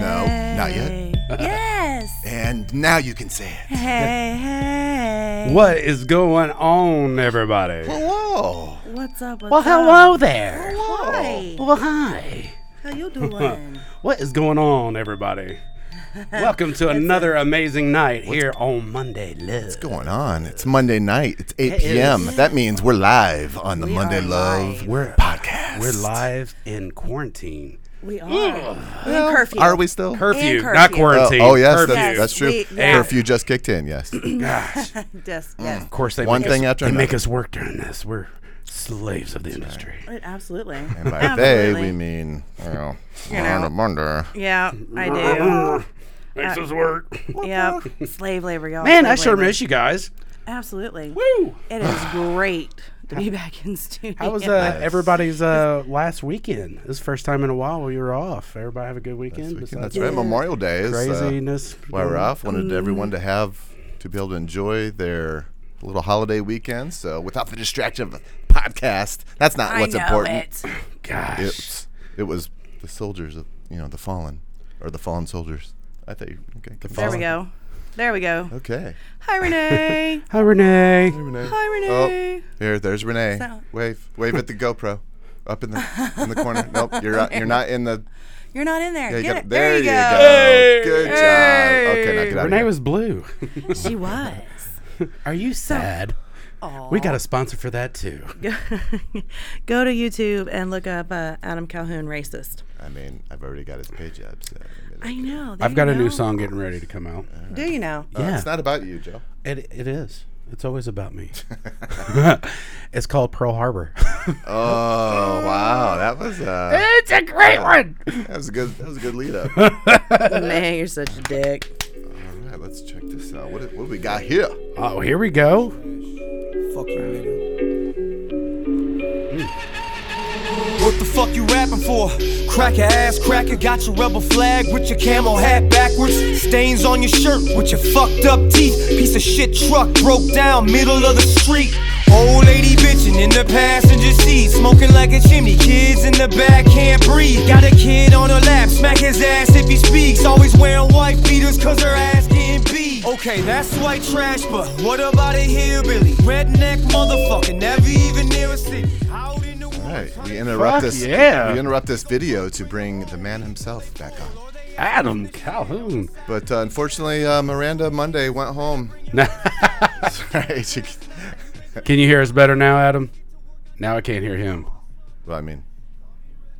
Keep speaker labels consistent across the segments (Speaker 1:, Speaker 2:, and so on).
Speaker 1: No, not yet.
Speaker 2: Yes.
Speaker 1: And now you can say it.
Speaker 2: Hey, hey.
Speaker 3: What is going on, everybody?
Speaker 1: Whoa.
Speaker 2: What's up? What's
Speaker 3: Well,
Speaker 2: up?
Speaker 3: hello there.
Speaker 2: Hi.
Speaker 3: Well, hi.
Speaker 2: How you doing?
Speaker 3: What is going on, everybody? Welcome to another amazing night here on Monday Love.
Speaker 1: What's going on? It's Monday night. It's 8
Speaker 3: It
Speaker 1: p.m.
Speaker 3: is.
Speaker 1: That means we're live on the
Speaker 2: We
Speaker 1: Monday
Speaker 2: are
Speaker 1: Love
Speaker 2: live.
Speaker 3: We're
Speaker 1: podcast.
Speaker 3: We're live in quarantine.
Speaker 2: We are. We in curfew.
Speaker 1: Are we still?
Speaker 3: Curfew,
Speaker 2: curfew.
Speaker 3: not
Speaker 2: Oh,
Speaker 1: Oh,
Speaker 3: quarantine.
Speaker 1: oh, yes,
Speaker 3: curfew.
Speaker 1: that's, that's true.
Speaker 2: we- yeah.
Speaker 1: Curfew just kicked in, yes.
Speaker 3: Gosh.
Speaker 2: Yes, mm. yes.
Speaker 3: Of course, they
Speaker 1: One
Speaker 3: make
Speaker 1: thing
Speaker 3: us,
Speaker 1: after
Speaker 3: they make us work during this. We're slaves of the industry.
Speaker 2: It- Absolutely.
Speaker 1: And by
Speaker 2: Absolutely.
Speaker 1: they, we mean, you know,
Speaker 2: You know.
Speaker 1: Monday, Monday.
Speaker 2: Yeah, I do.
Speaker 3: Makes uh, us work.
Speaker 2: do. Yep. Slave labor, y'all.
Speaker 3: Man,
Speaker 2: Slave
Speaker 3: I sure
Speaker 2: labor.
Speaker 3: miss you guys.
Speaker 2: Absolutely.
Speaker 3: Woo!
Speaker 2: It is great to be back in studio.
Speaker 3: How was uh, everybody's uh, last weekend? This is the first time in a while we were off. Everybody have a good weekend.
Speaker 1: That's
Speaker 3: besides
Speaker 1: right. Memorial Day is uh,
Speaker 3: craziness.
Speaker 1: why we're off. Wanted
Speaker 2: Mm-hmm.
Speaker 1: everyone to have to be able to enjoy their little holiday weekend. So without the distraction of a podcast, that's not
Speaker 2: I
Speaker 1: what's
Speaker 2: know
Speaker 1: important.
Speaker 2: it.
Speaker 3: Gosh.
Speaker 1: It, it was the soldiers of you know the fallen or the fallen soldiers. I thought you okay. The
Speaker 2: There we go. There we go.
Speaker 1: Okay.
Speaker 2: Hi, Renee.
Speaker 3: Hi, Renee.
Speaker 1: Renee.
Speaker 2: Hi, Renee.
Speaker 1: Oh, here, there's Renee.
Speaker 2: So-
Speaker 1: Wave, wave at the GoPro, up in the in the corner. Nope, you're not, you're not in the.
Speaker 2: You're not in there.
Speaker 1: Yeah, you
Speaker 2: Get
Speaker 1: got-
Speaker 2: it.
Speaker 1: there, you go.
Speaker 3: Hey.
Speaker 1: Good job. Okay, now get out
Speaker 3: Renee
Speaker 1: of here.
Speaker 3: was blue.
Speaker 2: She was.
Speaker 3: Are you sad? We got a sponsor for that too.
Speaker 2: Go to YouTube and look up uh, Adam Calhoun racist.
Speaker 1: I mean, I've already got his page up. So, I
Speaker 2: I know.
Speaker 3: I've got
Speaker 2: you
Speaker 3: a new song getting ready to come out.
Speaker 2: Do you know?
Speaker 1: uh,
Speaker 3: Yeah.
Speaker 1: It's not about you, Joe.
Speaker 3: It, it is. It's always about me. it's called Pearl Harbor.
Speaker 1: Oh wow, that was uh,
Speaker 3: it's a great one.
Speaker 1: that was a good that was a good lead up.
Speaker 2: Man, you're such a dick.
Speaker 1: All right, let's check this out. What what do we got here?
Speaker 3: Oh, here we go.
Speaker 4: Fuck you, nigga. What the fuck you rapping for? Cracker ass cracker, got your rebel flag with your camel hat backwards. Stains on your shirt with your fucked up teeth. Piece of shit truck broke down, middle of the street. Old lady bitching in the passenger seat, smoking like a chimney. Kids in the back can't breathe. Got a kid on her lap, smack his ass if he speaks. Always wearing white beaters cause her ass getting beat. Okay, that's white trash, but what about a hillbilly? Redneck motherfucker, never even near a city.
Speaker 1: Right, we interrupt
Speaker 3: Fuck
Speaker 1: this.
Speaker 3: yeah.
Speaker 1: We interrupt this video to bring the man himself back on.
Speaker 3: Adam Calhoun.
Speaker 1: But uh, unfortunately, uh, Miranda Monday went home. right. She,
Speaker 3: Can you hear us better now, Adam? Now I can't hear him.
Speaker 1: well, I mean,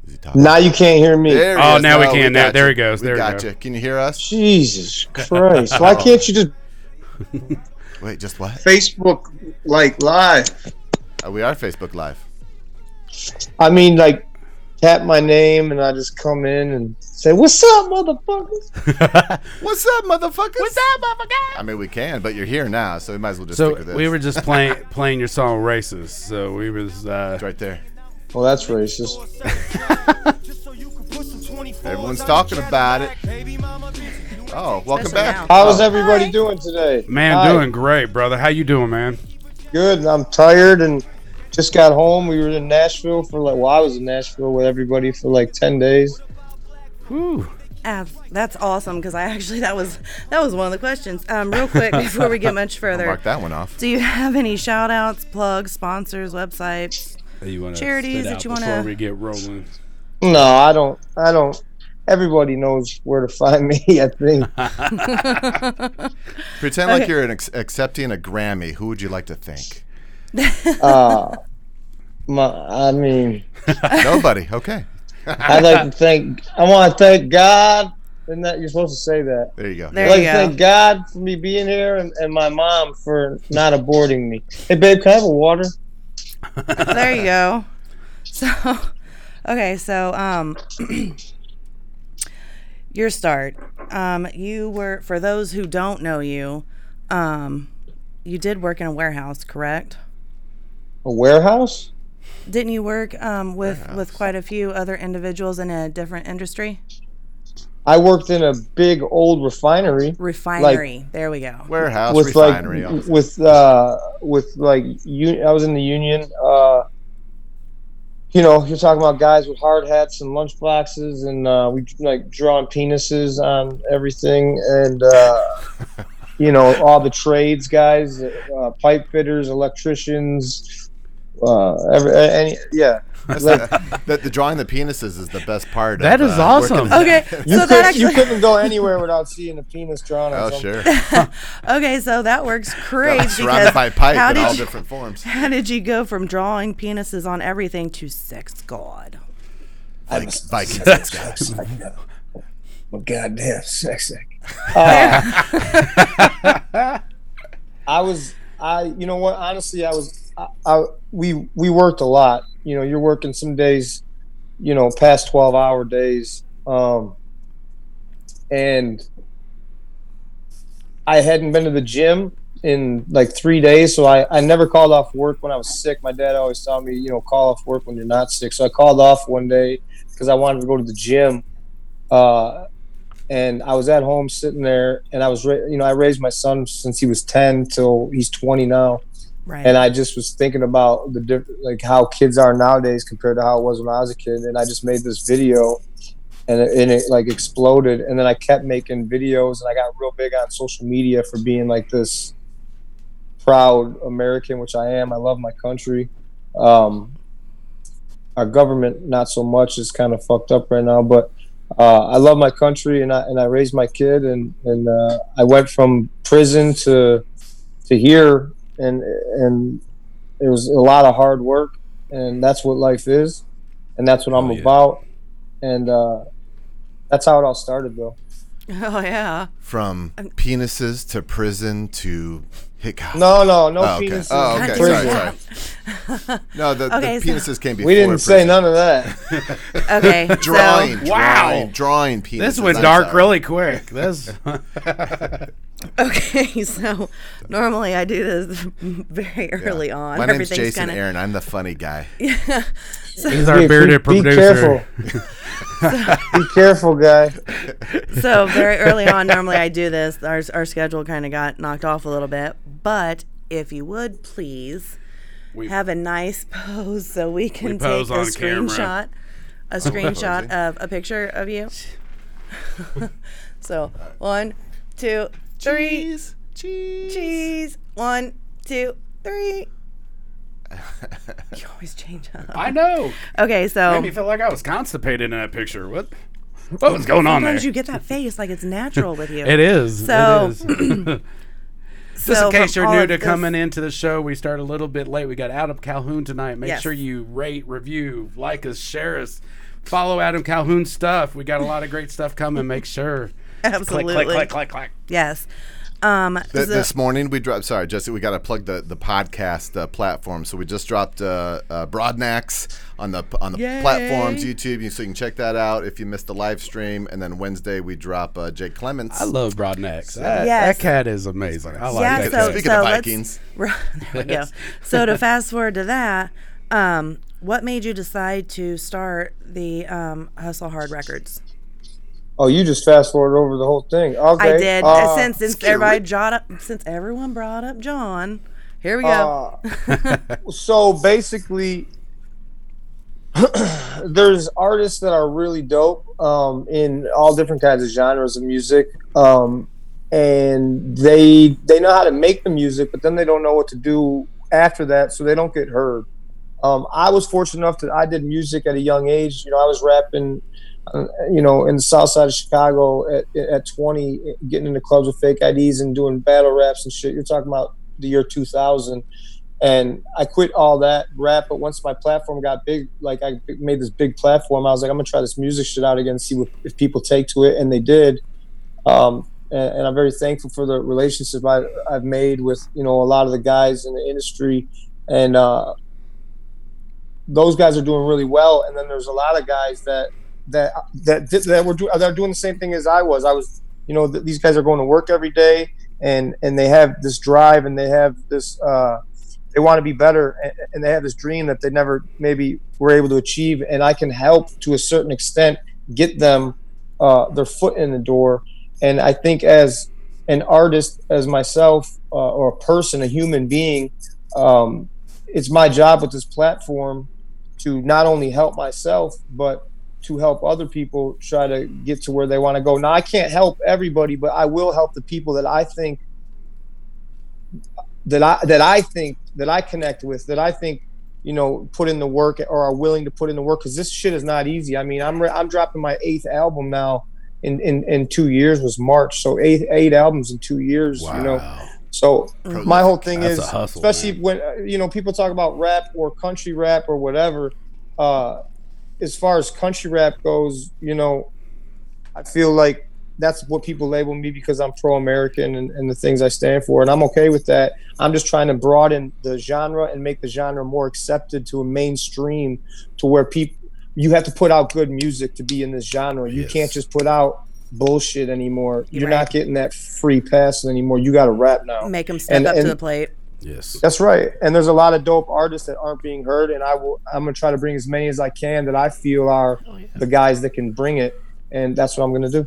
Speaker 1: is he talking?
Speaker 5: Now you can't hear me.
Speaker 1: There he
Speaker 3: Oh,
Speaker 1: is.
Speaker 3: now we
Speaker 1: No,
Speaker 3: can. Now-
Speaker 1: got
Speaker 3: there
Speaker 1: you.
Speaker 3: he goes.
Speaker 1: We
Speaker 3: There we
Speaker 1: got
Speaker 3: go.
Speaker 1: you. Can you hear us?
Speaker 5: Jesus Christ! Why can't you just
Speaker 1: Wait, just what?
Speaker 5: Facebook like live?
Speaker 1: Uh, we are Facebook Live.
Speaker 5: I mean, like tap my name and I just come in and say, "What's up, motherfuckers?"
Speaker 1: What's up, motherfuckers? What's up, motherfuckers? I mean, we can, but you're here now, so we might as well just
Speaker 3: So
Speaker 1: stick with this.
Speaker 3: we were just playing playing your song "Racist." So we was uh,
Speaker 1: It's right there.
Speaker 5: Well, that's racist.
Speaker 1: Everyone's talking about it. Oh, welcome
Speaker 2: Especially
Speaker 1: back.
Speaker 2: now.
Speaker 5: How's everybody doing today?
Speaker 3: man
Speaker 5: Hi.
Speaker 3: doing great, brother. How you doing, man?
Speaker 5: good. I'm tired and just got home. We were in Nashville for like, well, I was in Nashville with everybody for like ten days.
Speaker 3: Whew.
Speaker 2: Ah, that's awesome because I actually that was that was one of the questions. Um, real quick before we get much
Speaker 1: I'll
Speaker 2: further,
Speaker 1: mark that one off.
Speaker 2: do you have any shout outs, plugs, sponsors, websites?
Speaker 3: Hey, you
Speaker 2: Charities that you wanna- Before
Speaker 3: we get rolling.
Speaker 5: No, I don't. I don't. Everybody knows where to find me. I think.
Speaker 1: Pretend like you're an ex- accepting a Grammy. Who would you like to thank?
Speaker 5: Uh, my, I mean,
Speaker 1: Nobody. Okay.
Speaker 5: I'd like to thank. I want to thank God. And that you're supposed to say that.
Speaker 1: There you go.
Speaker 2: There
Speaker 5: I'd like
Speaker 2: you
Speaker 5: to
Speaker 2: go.
Speaker 5: thank God for me being here and, and my mom for not aborting me. Hey, babe, can I have a water?
Speaker 2: there you go. So, okay, so um, your start. Um, you were for those who don't know you, um, you did work in a warehouse, correct?
Speaker 5: A warehouse?
Speaker 2: Didn't you work um, with with quite a few other individuals in a different industry?
Speaker 5: I worked in a big old refinery
Speaker 2: Refinery. there we go.
Speaker 1: Warehouse,
Speaker 5: with
Speaker 1: refinery.
Speaker 5: like with uh with like un- I was in the union uh you know, you're talking about guys with hard hats and lunch boxes, and uh, we like drawing penises on everything, and uh, you know, all the trades guys, uh, pipe fitters, electricians, uh, every, any, yeah. Like,
Speaker 1: the, the drawing the penises is the best part.
Speaker 3: That
Speaker 1: of,
Speaker 3: is
Speaker 1: uh,
Speaker 3: awesome.
Speaker 2: Okay,
Speaker 5: you,
Speaker 2: so
Speaker 5: could,
Speaker 2: that
Speaker 5: you
Speaker 2: actually
Speaker 5: couldn't go anywhere without seeing a penis drawn.
Speaker 1: Oh
Speaker 5: something.
Speaker 1: sure.
Speaker 2: okay, so that works great.
Speaker 1: Surrounded by pipe
Speaker 2: how
Speaker 1: in
Speaker 2: did
Speaker 1: all
Speaker 2: you,
Speaker 1: different forms.
Speaker 2: How did you go from drawing penises on everything to sex god?
Speaker 1: Like Viking sex guys.
Speaker 5: Well, goddamn sex Uh, I was, I, you know what? Honestly, I was, I, I, we, we worked a lot. You know, you're working some days, you know, past twelve hour days, um, and I hadn't been to the gym in like three days, so I, I never called off work when I was sick. My dad always taught me, you know, call off work when you're not sick. So I called off one day because I wanted to go to the gym. Uh, and I was at home sitting there, and I was, you know, I raised my son since he was ten till he's twenty now,
Speaker 2: Right.
Speaker 5: and I just was thinking about the diff- like how kids are nowadays compared to how it was when I was a kid, and I just made this video, and it, and it like exploded, and then I kept making videos, and I got real big on social media for being like this proud American, which I am. I love my country. Um, our government, not so much, is kind of fucked up right now, but uh, I love my country and I and I raised my kid and and uh, I went from prison to to here and and it was a lot of hard work and that's what life is and that's what I'm
Speaker 3: Oh, yeah.
Speaker 5: about and uh, that's how it all started though.
Speaker 2: oh yeah.
Speaker 1: From penises to prison to hit cops.
Speaker 5: No, no, no
Speaker 1: Oh, okay.
Speaker 5: penises.
Speaker 1: Oh, okay. Sorry, sorry. No, the,
Speaker 2: Okay,
Speaker 1: the
Speaker 2: so-
Speaker 1: penises came before.
Speaker 5: We didn't say
Speaker 1: prison.
Speaker 5: none of that.
Speaker 2: Okay.
Speaker 1: Drawing,
Speaker 2: So,
Speaker 3: Wow.
Speaker 1: drawing, drawing penises.
Speaker 3: This went dark really quick. This
Speaker 2: okay, so normally I do this very early on.
Speaker 1: My name's Jason
Speaker 2: kinda,
Speaker 1: Aaron. I'm the funny guy. Yeah.
Speaker 3: is our bearded
Speaker 5: be, be
Speaker 3: producer.
Speaker 5: careful. be careful, guy.
Speaker 2: so very early on normally i do this our, our schedule kind of got knocked off a little bit but if you would please
Speaker 3: We-
Speaker 2: have a nice pose so we can take a
Speaker 3: on camera.
Speaker 2: screenshot a screenshot of a picture of you so one two three
Speaker 1: Cheese. Cheese.
Speaker 2: cheese one two three you always change up
Speaker 3: I know.
Speaker 2: okay so
Speaker 3: Made me feel like I was constipated in that picture. What? What was going on there?
Speaker 2: sometimes you get that face like it's natural with you
Speaker 3: It is.
Speaker 2: So-
Speaker 3: it is.
Speaker 2: so
Speaker 3: Just in case you're new to
Speaker 2: this-
Speaker 3: coming into the show, we start a little bit late. We got Adam Calhoun tonight. Make
Speaker 2: Yes.
Speaker 3: sure you rate, review, like us, share us, follow Adam Calhoun's stuff. We got a lot of great stuff coming. Make sure.
Speaker 2: absolutely
Speaker 3: Click, click, click, click, click.
Speaker 2: yes um
Speaker 1: Th-
Speaker 2: so-
Speaker 1: this morning we dropped. Sorry, Jesse. We got to plug the the podcast uh, platform. So we just dropped uh, uh, Broadnax on the on the
Speaker 2: Yay.
Speaker 1: platforms, YouTube. So you can check that out if you missed the live stream. And then Wednesday we drop uh, Jake Clements.
Speaker 3: I love Broadnax. That,
Speaker 2: Yes.
Speaker 3: that cat is amazing. I like
Speaker 2: yeah,
Speaker 3: that
Speaker 2: so,
Speaker 3: cat.
Speaker 1: Speaking
Speaker 2: so
Speaker 1: of
Speaker 2: let's-
Speaker 1: Vikings.
Speaker 2: there we go. So to fast forward to that, um, what made you decide to start the um, Hustle Hard Records?
Speaker 5: Oh, you just fast forward over the whole thing. Okay.
Speaker 2: I did
Speaker 5: uh,
Speaker 2: since since everybody brought up since everyone brought up John. Here we go.
Speaker 5: Uh, so basically, there's artists that are really dope um, in all different kinds of genres of music, um, and they they know how to make the music, but then they don't know what to do after that, so they don't get heard. Um, I was fortunate enough that I did music at a young age. You know, I was rapping, uh, you know, in the South Side of Chicago at, at 20, getting into clubs with fake IDs and doing battle raps and shit. You're talking about the year 2000 and I quit all that rap. But once my platform got big, like I made this big platform, I was like, I'm gonna try this music shit out again, see what if people take to it, and they did. Um, and, and I'm very thankful for the relationship I, I've made with you know a lot of the guys in the industry, and uh, those guys are doing really well. And then there's a lot of guys that that that that were do, that are doing the same thing as I was. I was, you know, th- these guys are going to work every day, and and they have this drive, and they have this. Uh, they want to be better and, and they have this dream that they never maybe were able to achieve and i can help to a certain extent get them uh, their foot in the door and i think as an artist as myself uh, or a person a human being um, it's my job with this platform to not only help myself but to help other people try to get to where they want to go. Now I can't help everybody, but I will help the people that I think that I that I think that I connect with, that I think you know put in the work or are willing to put in the work because this shit is not easy. I mean, I'm re- I'm dropping my eighth album now in in in two years was March, so eight eight albums in two years. You know,
Speaker 3: Wow.
Speaker 5: so my whole thing is,
Speaker 3: hustle,
Speaker 5: especially
Speaker 3: man.
Speaker 5: when you know people talk about rap or country rap or whatever. Uh, as far as country rap goes, you know, I feel like that's what people label me because I'm pro-American and, and the things I stand for, and I'm okay with that. I'm just trying to broaden the genre and make the genre more accepted to a mainstream, to where people you have to put out good music to be in this genre. You
Speaker 3: Yes.
Speaker 5: can't just put out bullshit anymore. You're
Speaker 2: right.
Speaker 5: not getting that free pass anymore. You got to rap now.
Speaker 2: Make them step
Speaker 5: And-
Speaker 2: up
Speaker 5: and-
Speaker 2: to the plate.
Speaker 3: Yes.
Speaker 5: That's right. And there's a lot of dope artists that aren't being heard, and I will. I'm gonna try to bring as many as I can that I feel are oh, the guys that can bring it, and that's what I'm gonna do.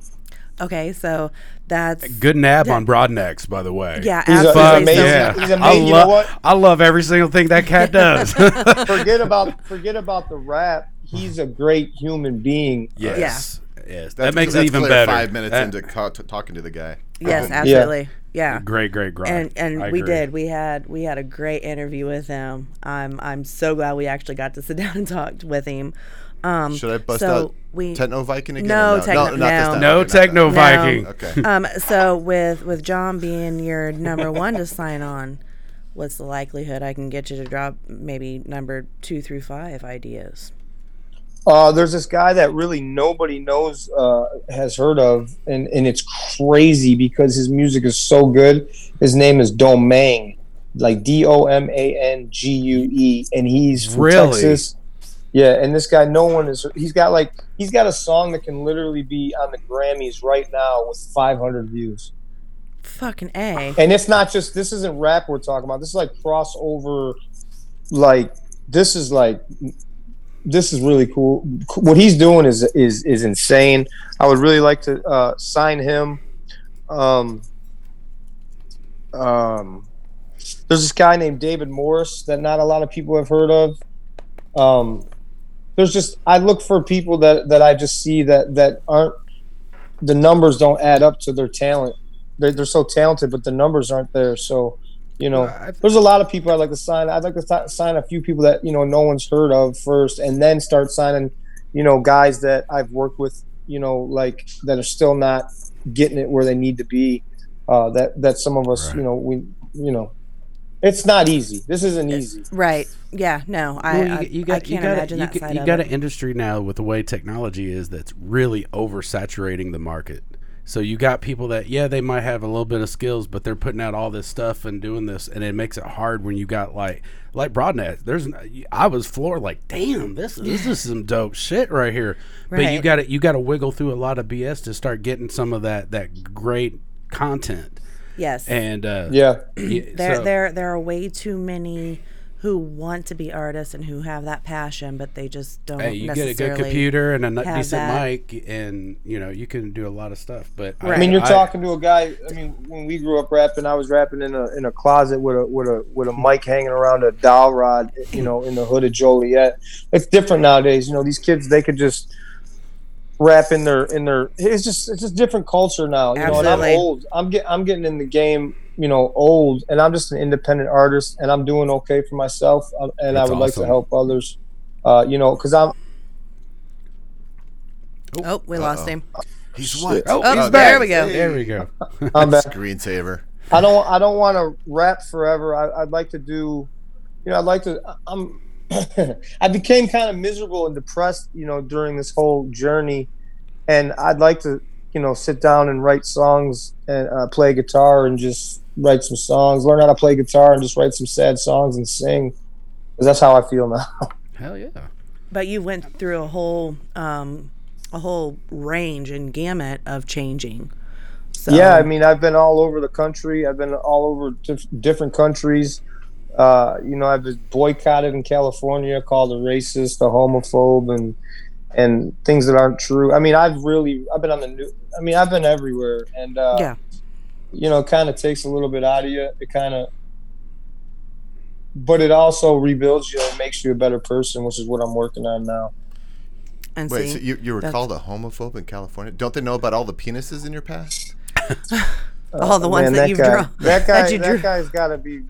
Speaker 2: Okay, so that's
Speaker 3: Good nab on Broadnax, by the way.
Speaker 2: yeah,
Speaker 5: He's a- he's
Speaker 2: absolutely.
Speaker 5: amazing.
Speaker 3: Yeah.
Speaker 5: He's amazing.
Speaker 3: I,
Speaker 5: You know
Speaker 3: love,
Speaker 5: what?
Speaker 3: I love every single thing that cat does.
Speaker 5: Forget about forget about the rap. He's a great human being.
Speaker 3: yes. Yes.
Speaker 1: That's-
Speaker 3: That makes it even
Speaker 1: clear
Speaker 3: better.
Speaker 1: Five minutes
Speaker 3: That-
Speaker 1: into co- t- talking to the guy.
Speaker 2: Yes, absolutely. Yeah.
Speaker 3: Yeah great, great, great.
Speaker 2: And and
Speaker 3: I
Speaker 2: we
Speaker 3: agree.
Speaker 2: did. We had we had a great interview with him. I'm I'm so glad we actually got to sit down and talk with him. Um,
Speaker 1: Should I bust
Speaker 2: so
Speaker 1: out
Speaker 2: we
Speaker 1: Techno Viking again?
Speaker 2: No,
Speaker 1: or
Speaker 2: Techno-
Speaker 1: not this
Speaker 2: no.
Speaker 1: time.
Speaker 3: No
Speaker 1: Okay, not
Speaker 3: techno
Speaker 1: that.
Speaker 3: Viking.
Speaker 1: Okay.
Speaker 2: um so with with John being your number one to sign on, what's the likelihood I can get you to drop maybe number two through five ideas?
Speaker 5: Uh, there's this guy that really nobody knows uh, has heard of, and and it's crazy because his music is so good. His name is Domain, like D O M A N G U E, and he's from
Speaker 3: Really?
Speaker 5: Texas. Yeah, and this guy, no one is. He's got like he's got a song that can literally be on the Grammys right now with 500 views.
Speaker 2: Fucking a.
Speaker 5: And it's not just this isn't rap we're talking about. This is like crossover. Like this is like this is really cool. What he's doing is is is insane. I would really like to uh, sign him. Um, um, there's this guy named David Morris that not a lot of people have heard of. Um, there's just I look for people that that I just see that that aren't the numbers don't add up to their talent. They're, they're so talented, but the numbers aren't there. So, you know,
Speaker 3: I-
Speaker 5: there's a lot of people I'd like to sign. I'd like to th- sign a few people that you know no one's heard of first, and then start signing, you know, guys that I've worked with, you know, like that are still not getting it where they need to be. Uh, that that some of us,
Speaker 3: Right.
Speaker 5: you know, we, you know, it's not easy. This isn't easy.
Speaker 2: Right. Yeah. No. I
Speaker 3: Well,
Speaker 2: I, I can't
Speaker 3: you got
Speaker 2: imagine
Speaker 3: you,
Speaker 2: that
Speaker 3: got-
Speaker 2: side
Speaker 3: you
Speaker 2: of
Speaker 3: got
Speaker 2: it.
Speaker 3: an industry now with the way technology is that's really oversaturating the market. So you got people that yeah they might have a little bit of skills, but they're putting out all this stuff and doing this, and it makes it hard when you got like like Broadnax. There's I was floored like damn this this is some dope shit right here. But you got to you got to wiggle through a lot of BS to start getting some of that that great content.
Speaker 2: yes.
Speaker 3: And uh,
Speaker 5: Yeah.
Speaker 2: there
Speaker 3: so-
Speaker 2: there there are way too many who want to be artists and who have that passion, but they just don't
Speaker 3: Hey, you get a good computer and a n- decent
Speaker 2: that.
Speaker 3: mic, and you know you can do a lot of stuff. But
Speaker 5: I mean, you're talking to a guy. I mean, when we grew up rapping, I was rapping in a in a closet with a with a with a mic hanging around a dowel rod, you know, in the hood of Joliet. It's different nowadays. You know, these kids they could just rap in their in their. It's just it's just different culture now. You know, and I'm old. I'm get I'm getting in the game. You know, old, and I'm just an independent artist, and I'm doing okay for myself, uh, and I
Speaker 3: That's
Speaker 5: would like to help others. Uh, you know, because I'm
Speaker 2: Oh, we lost him.
Speaker 1: He's what?
Speaker 3: Oh,
Speaker 2: Oh,
Speaker 3: he's
Speaker 2: there we go.
Speaker 3: There we go.
Speaker 5: I'm back.
Speaker 1: Screensaver.
Speaker 5: I don't I don't want to rap forever. I, I'd like to do, you know, I'd like to. I'm. I became kind of miserable and depressed, you know, during this whole journey, and I'd like to, you know, sit down and write songs and uh, play guitar and just write some songs, learn how to play guitar and just write some sad songs and sing, 'Cause that's how I feel now.
Speaker 3: Hell yeah.
Speaker 2: But you went through a whole um, a whole range and gamut of changing. So,
Speaker 5: Yeah, I mean, I've been all over the country. I've been all over dif- different countries. Uh, you know, I've been boycotted in California, called a racist, a homophobe, and and things that aren't true. I mean, I've really, I've been on the new. I mean, I've been everywhere, and uh,
Speaker 2: uh, yeah,
Speaker 5: you know, it kind of takes a little bit out of you. It kind of, but it also rebuilds you and makes you a better person, which is what I'm working on now.
Speaker 2: And
Speaker 1: Wait,
Speaker 2: see,
Speaker 1: so you, you were
Speaker 2: that's-
Speaker 1: called a homophobe in California? Don't they know about all the penises in your past?
Speaker 2: all the ones
Speaker 5: Man,
Speaker 2: that, you've
Speaker 5: guy,
Speaker 2: drawn.
Speaker 5: That guy,
Speaker 2: that you
Speaker 5: that
Speaker 2: drew.
Speaker 5: guy's got to be.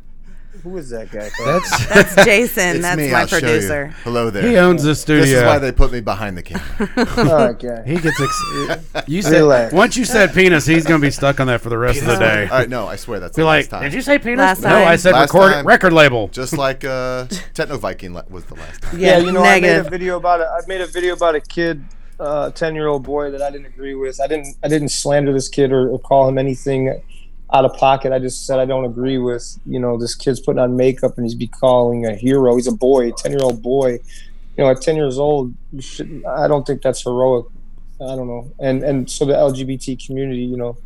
Speaker 5: Who is that guy?
Speaker 3: That's
Speaker 2: That's Jason.
Speaker 1: It's
Speaker 2: that's
Speaker 1: me.
Speaker 2: my
Speaker 1: I'll
Speaker 2: producer.
Speaker 1: Hello there.
Speaker 3: he owns the studio.
Speaker 1: this is why they put me behind the camera.
Speaker 5: okay.
Speaker 3: He gets ex- you said
Speaker 5: Relax.
Speaker 3: once you said penis, he's gonna be stuck on that for the rest of the day.
Speaker 1: All right, no, I swear that's
Speaker 3: Be
Speaker 1: the
Speaker 3: like,
Speaker 1: last time.
Speaker 3: did you say penis?
Speaker 2: Last
Speaker 3: no, I said
Speaker 1: Last
Speaker 3: record
Speaker 1: time.
Speaker 3: record label.
Speaker 1: Just like uh, Techno Viking was the last time.
Speaker 5: Yeah, you know, I made a video about it. I made a video about a kid, uh, ten year old boy that I didn't agree with. I didn't I didn't slander this kid or, or call him anything out of pocket. I just said I don't agree with you know this kid's putting on makeup and he's be calling a hero. He's a boy, ten year old boy. You know, at ten years old, you should, I don't think that's heroic. I don't know. And and so the LGBT community, you know,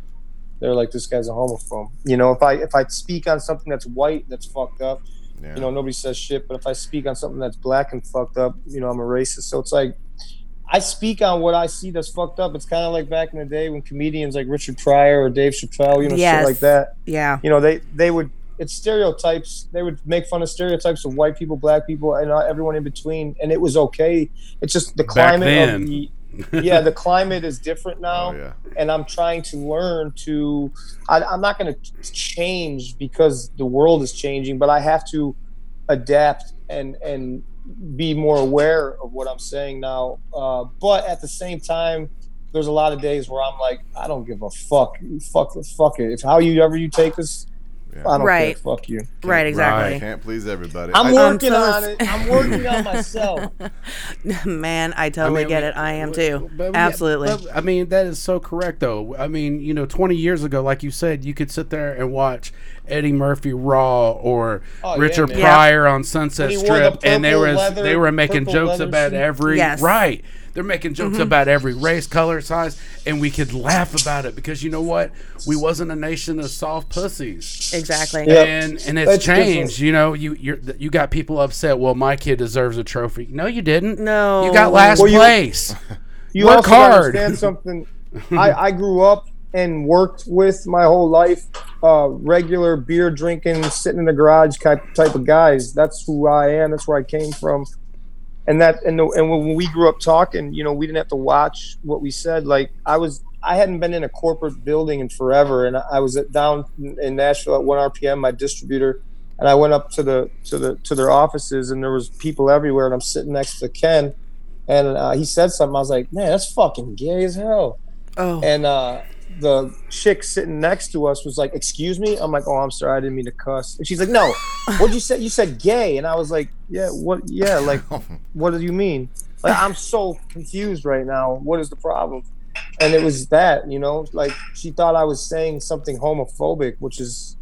Speaker 5: they're like this guy's a homophobe. You know, if I if I speak on something that's white, that's fucked up
Speaker 1: Yeah.
Speaker 5: you know nobody says shit but if i speak on something that's black and fucked up you know i'm a racist so it's like i speak on what i see that's fucked up it's kind of like back in the day when comedians like richard pryor or dave chappelle you know
Speaker 2: Yes.
Speaker 5: shit like that
Speaker 2: Yeah.
Speaker 5: you know they they would it's stereotypes they would make fun of stereotypes of white people black people and uh, everyone in between and it was okay it's just the climate of the yeah the climate is different now
Speaker 1: oh yeah.
Speaker 5: and I'm trying to learn to. I, I'm not going to change because the world is changing, but I have to adapt and and be more aware of what I'm saying now. Uh, but at the same time, there's a lot of days where I'm like, I don't give a fuck. Fuck, fuck it. If how you ever you take this. I don't
Speaker 2: Right.
Speaker 5: care. Fuck you.
Speaker 2: Right. Exactly.
Speaker 1: I can't please everybody.
Speaker 5: I'm
Speaker 1: I-
Speaker 5: working
Speaker 2: so
Speaker 5: on it. I'm working on myself.
Speaker 2: Man, I totally
Speaker 3: mean,
Speaker 2: get
Speaker 3: we-
Speaker 2: it. I am too.
Speaker 3: but yeah,
Speaker 2: Absolutely.
Speaker 3: but, I mean, that is so correct, though. I mean, you know, 20 years ago, like you said, you could sit there and watch Eddie Murphy Raw or
Speaker 5: Oh,
Speaker 3: Richard
Speaker 5: man.
Speaker 3: Pryor on Sunset
Speaker 5: When he the
Speaker 3: Strip, and they
Speaker 5: purple
Speaker 3: were
Speaker 5: leather-
Speaker 3: they were making jokes about
Speaker 5: suit.
Speaker 3: every
Speaker 2: Yes.
Speaker 3: right. They're making jokes
Speaker 2: Mm-hmm.
Speaker 3: about every race, color, size, and we could laugh about it because you know what? We wasn't a nation of soft pussies.
Speaker 2: exactly.
Speaker 5: Yeah.
Speaker 3: And and it's
Speaker 5: That's different.
Speaker 3: changed. You know, you you you got people upset. Well, my kid deserves a trophy. No, you didn't.
Speaker 2: No.
Speaker 3: you got last
Speaker 5: Well, you-
Speaker 3: place.
Speaker 5: you
Speaker 3: Work
Speaker 5: also gotta
Speaker 3: hard.
Speaker 5: understand something. I, I grew up and worked with my whole life uh, regular beer drinking, sitting in the garage type type of guys. That's who I am. That's where I came from. And that and the, and when we grew up talking, you know, we didn't have to watch what we said. Like I was, I hadn't been in a corporate building in forever, and I was at, down in Nashville at one RPM, my distributor, and I went up to the to the to their offices, and there was people everywhere, and I'm sitting next to Ken, and uh, he said something. I was like, man, that's fucking gay as hell.
Speaker 2: Oh.
Speaker 5: And uh, the chick sitting next to us was like, "Excuse me." I'm like, "Oh, I'm sorry, I didn't mean to cuss." And she's like, "No, what'd you say? You said gay." And I was like, "Yeah, what? Yeah, like, what do you mean?" Like, I'm so confused right now. What is the problem? And it was that, you know, like she thought I was saying something homophobic, which is,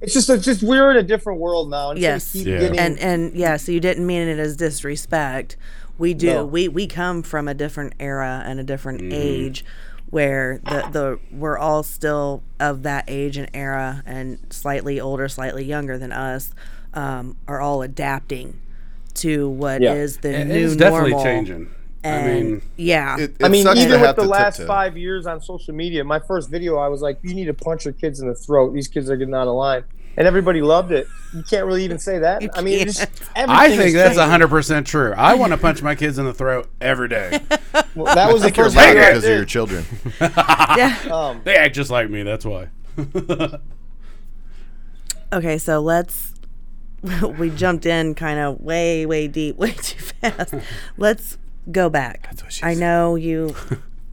Speaker 5: it's just, it's just we're in a different world now. And
Speaker 2: Yes.
Speaker 5: keep
Speaker 3: Yeah.
Speaker 5: getting-
Speaker 2: and and yeah, so you didn't mean it as disrespect. We do.
Speaker 5: No.
Speaker 2: We we come from a different era and a different mm-hmm. age where the the we're all still of that age and era and slightly older, slightly younger than us, um, are all adapting to what is
Speaker 5: Yeah.
Speaker 2: the
Speaker 3: It-
Speaker 2: new
Speaker 3: it's definitely
Speaker 2: normal.
Speaker 3: changing. I mean,
Speaker 2: yeah,
Speaker 1: It,
Speaker 5: I mean, even with the
Speaker 1: to
Speaker 5: last
Speaker 1: tiptoe.
Speaker 5: five years on social media, my first video, I was like, "You need to punch your kids in the throat. These kids are getting out of line," and everybody loved it. You can't really even say that.
Speaker 2: You
Speaker 5: I mean, it's just.
Speaker 3: I think that's hundred percent true. I want to punch my kids in the throat every day.
Speaker 5: Well, that was
Speaker 1: I
Speaker 5: the
Speaker 1: think you're
Speaker 5: first
Speaker 1: lucky
Speaker 5: video I
Speaker 1: because of your children.
Speaker 2: yeah.
Speaker 5: Um,
Speaker 3: they act just like me. That's why.
Speaker 2: Okay, so let's. we jumped in kind of way, way deep, way too fast. let's go back.
Speaker 1: what she
Speaker 2: I
Speaker 1: said.
Speaker 2: know you.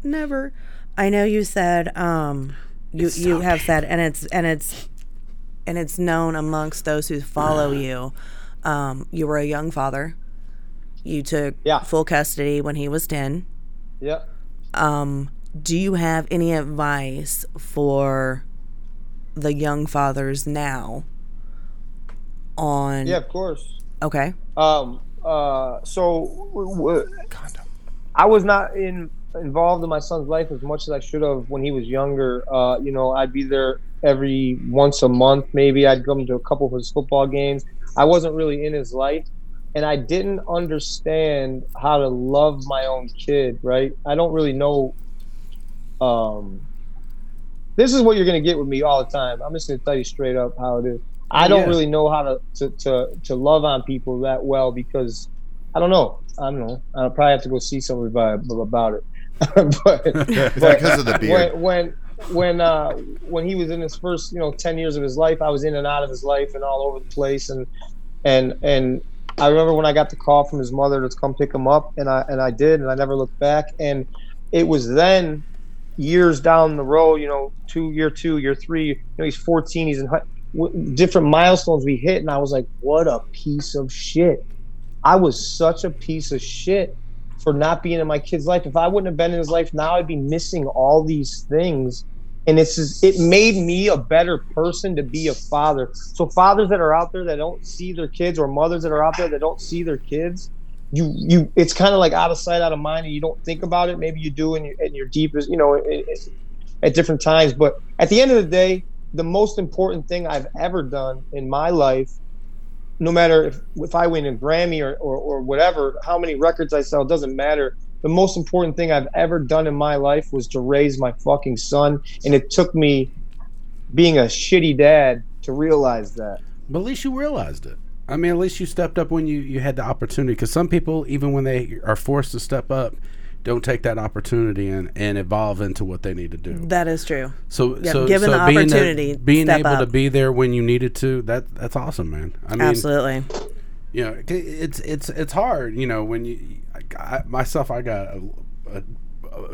Speaker 2: never. I know you said. Um, you you have said, and it's and it's, and it's known amongst those who follow you. Um, you were a young father. You took
Speaker 5: Yeah.
Speaker 2: full custody when he was ten.
Speaker 5: yeah.
Speaker 2: Um, do you have any advice for the young fathers now on
Speaker 5: Yeah, of course.
Speaker 2: okay
Speaker 5: Um, uh, so w- w- I was not in involved in my son's life as much as I should have when he was younger. Uh, you know, I'd be there every once a month, maybe. I'd come to a couple of his football games. I wasn't really in his life, and I didn't understand how to love my own kid. Right? I don't really know. Um, this is what you're gonna get with me all the time. I'm just gonna tell you straight up how it is. I don't
Speaker 3: Yeah.
Speaker 5: really know how to, to to to love on people that well because I don't know. I don't know. I'll probably have to go see somebody about, about it. but
Speaker 1: because of the beard.
Speaker 5: when when when uh when he was in his first you know 10 years of his life i was in and out of his life and all over the place. And and and i remember when i got the call from his mother to come pick him up and i and i did and i never looked back. And it was then years down the road you know two year two year three you know he's 14 he's in different milestones we hit and i was like what a piece of shit. I was such a piece of shit for not being in my kid's life. If I wouldn't have been in his life now, I'd be missing all these things. And it's just, it made me a better person to be a father. So fathers that are out there that don't see their kids, or mothers that are out there that don't see their kids, you you it's kind of like out of sight, out of mind, and you don't think about it. Maybe you do in your, in your deepest, you know, it, it, at different times. But at the end of the day, the most important thing I've ever done in my life no matter if, if I win a Grammy or, or, or whatever, how many records I sell, doesn't matter. The most important thing I've ever done in my life was to raise my fucking son. And it took me being a shitty dad to realize that.
Speaker 3: But at least you realized it. I mean, at least you stepped up when you, you had the opportunity. Because some people, even when they are forced to step up, don't take that opportunity and, and evolve into what they need to do.
Speaker 2: That is true.
Speaker 3: So,
Speaker 2: Yep,
Speaker 3: so,
Speaker 2: given
Speaker 3: so
Speaker 2: the
Speaker 3: being,
Speaker 2: opportunity,
Speaker 3: being
Speaker 2: step
Speaker 3: able to be there when you needed to, that that's awesome, man. I mean,
Speaker 2: Absolutely.
Speaker 3: you know, it's it's it's hard. You know, when you I, myself, I got a, a, a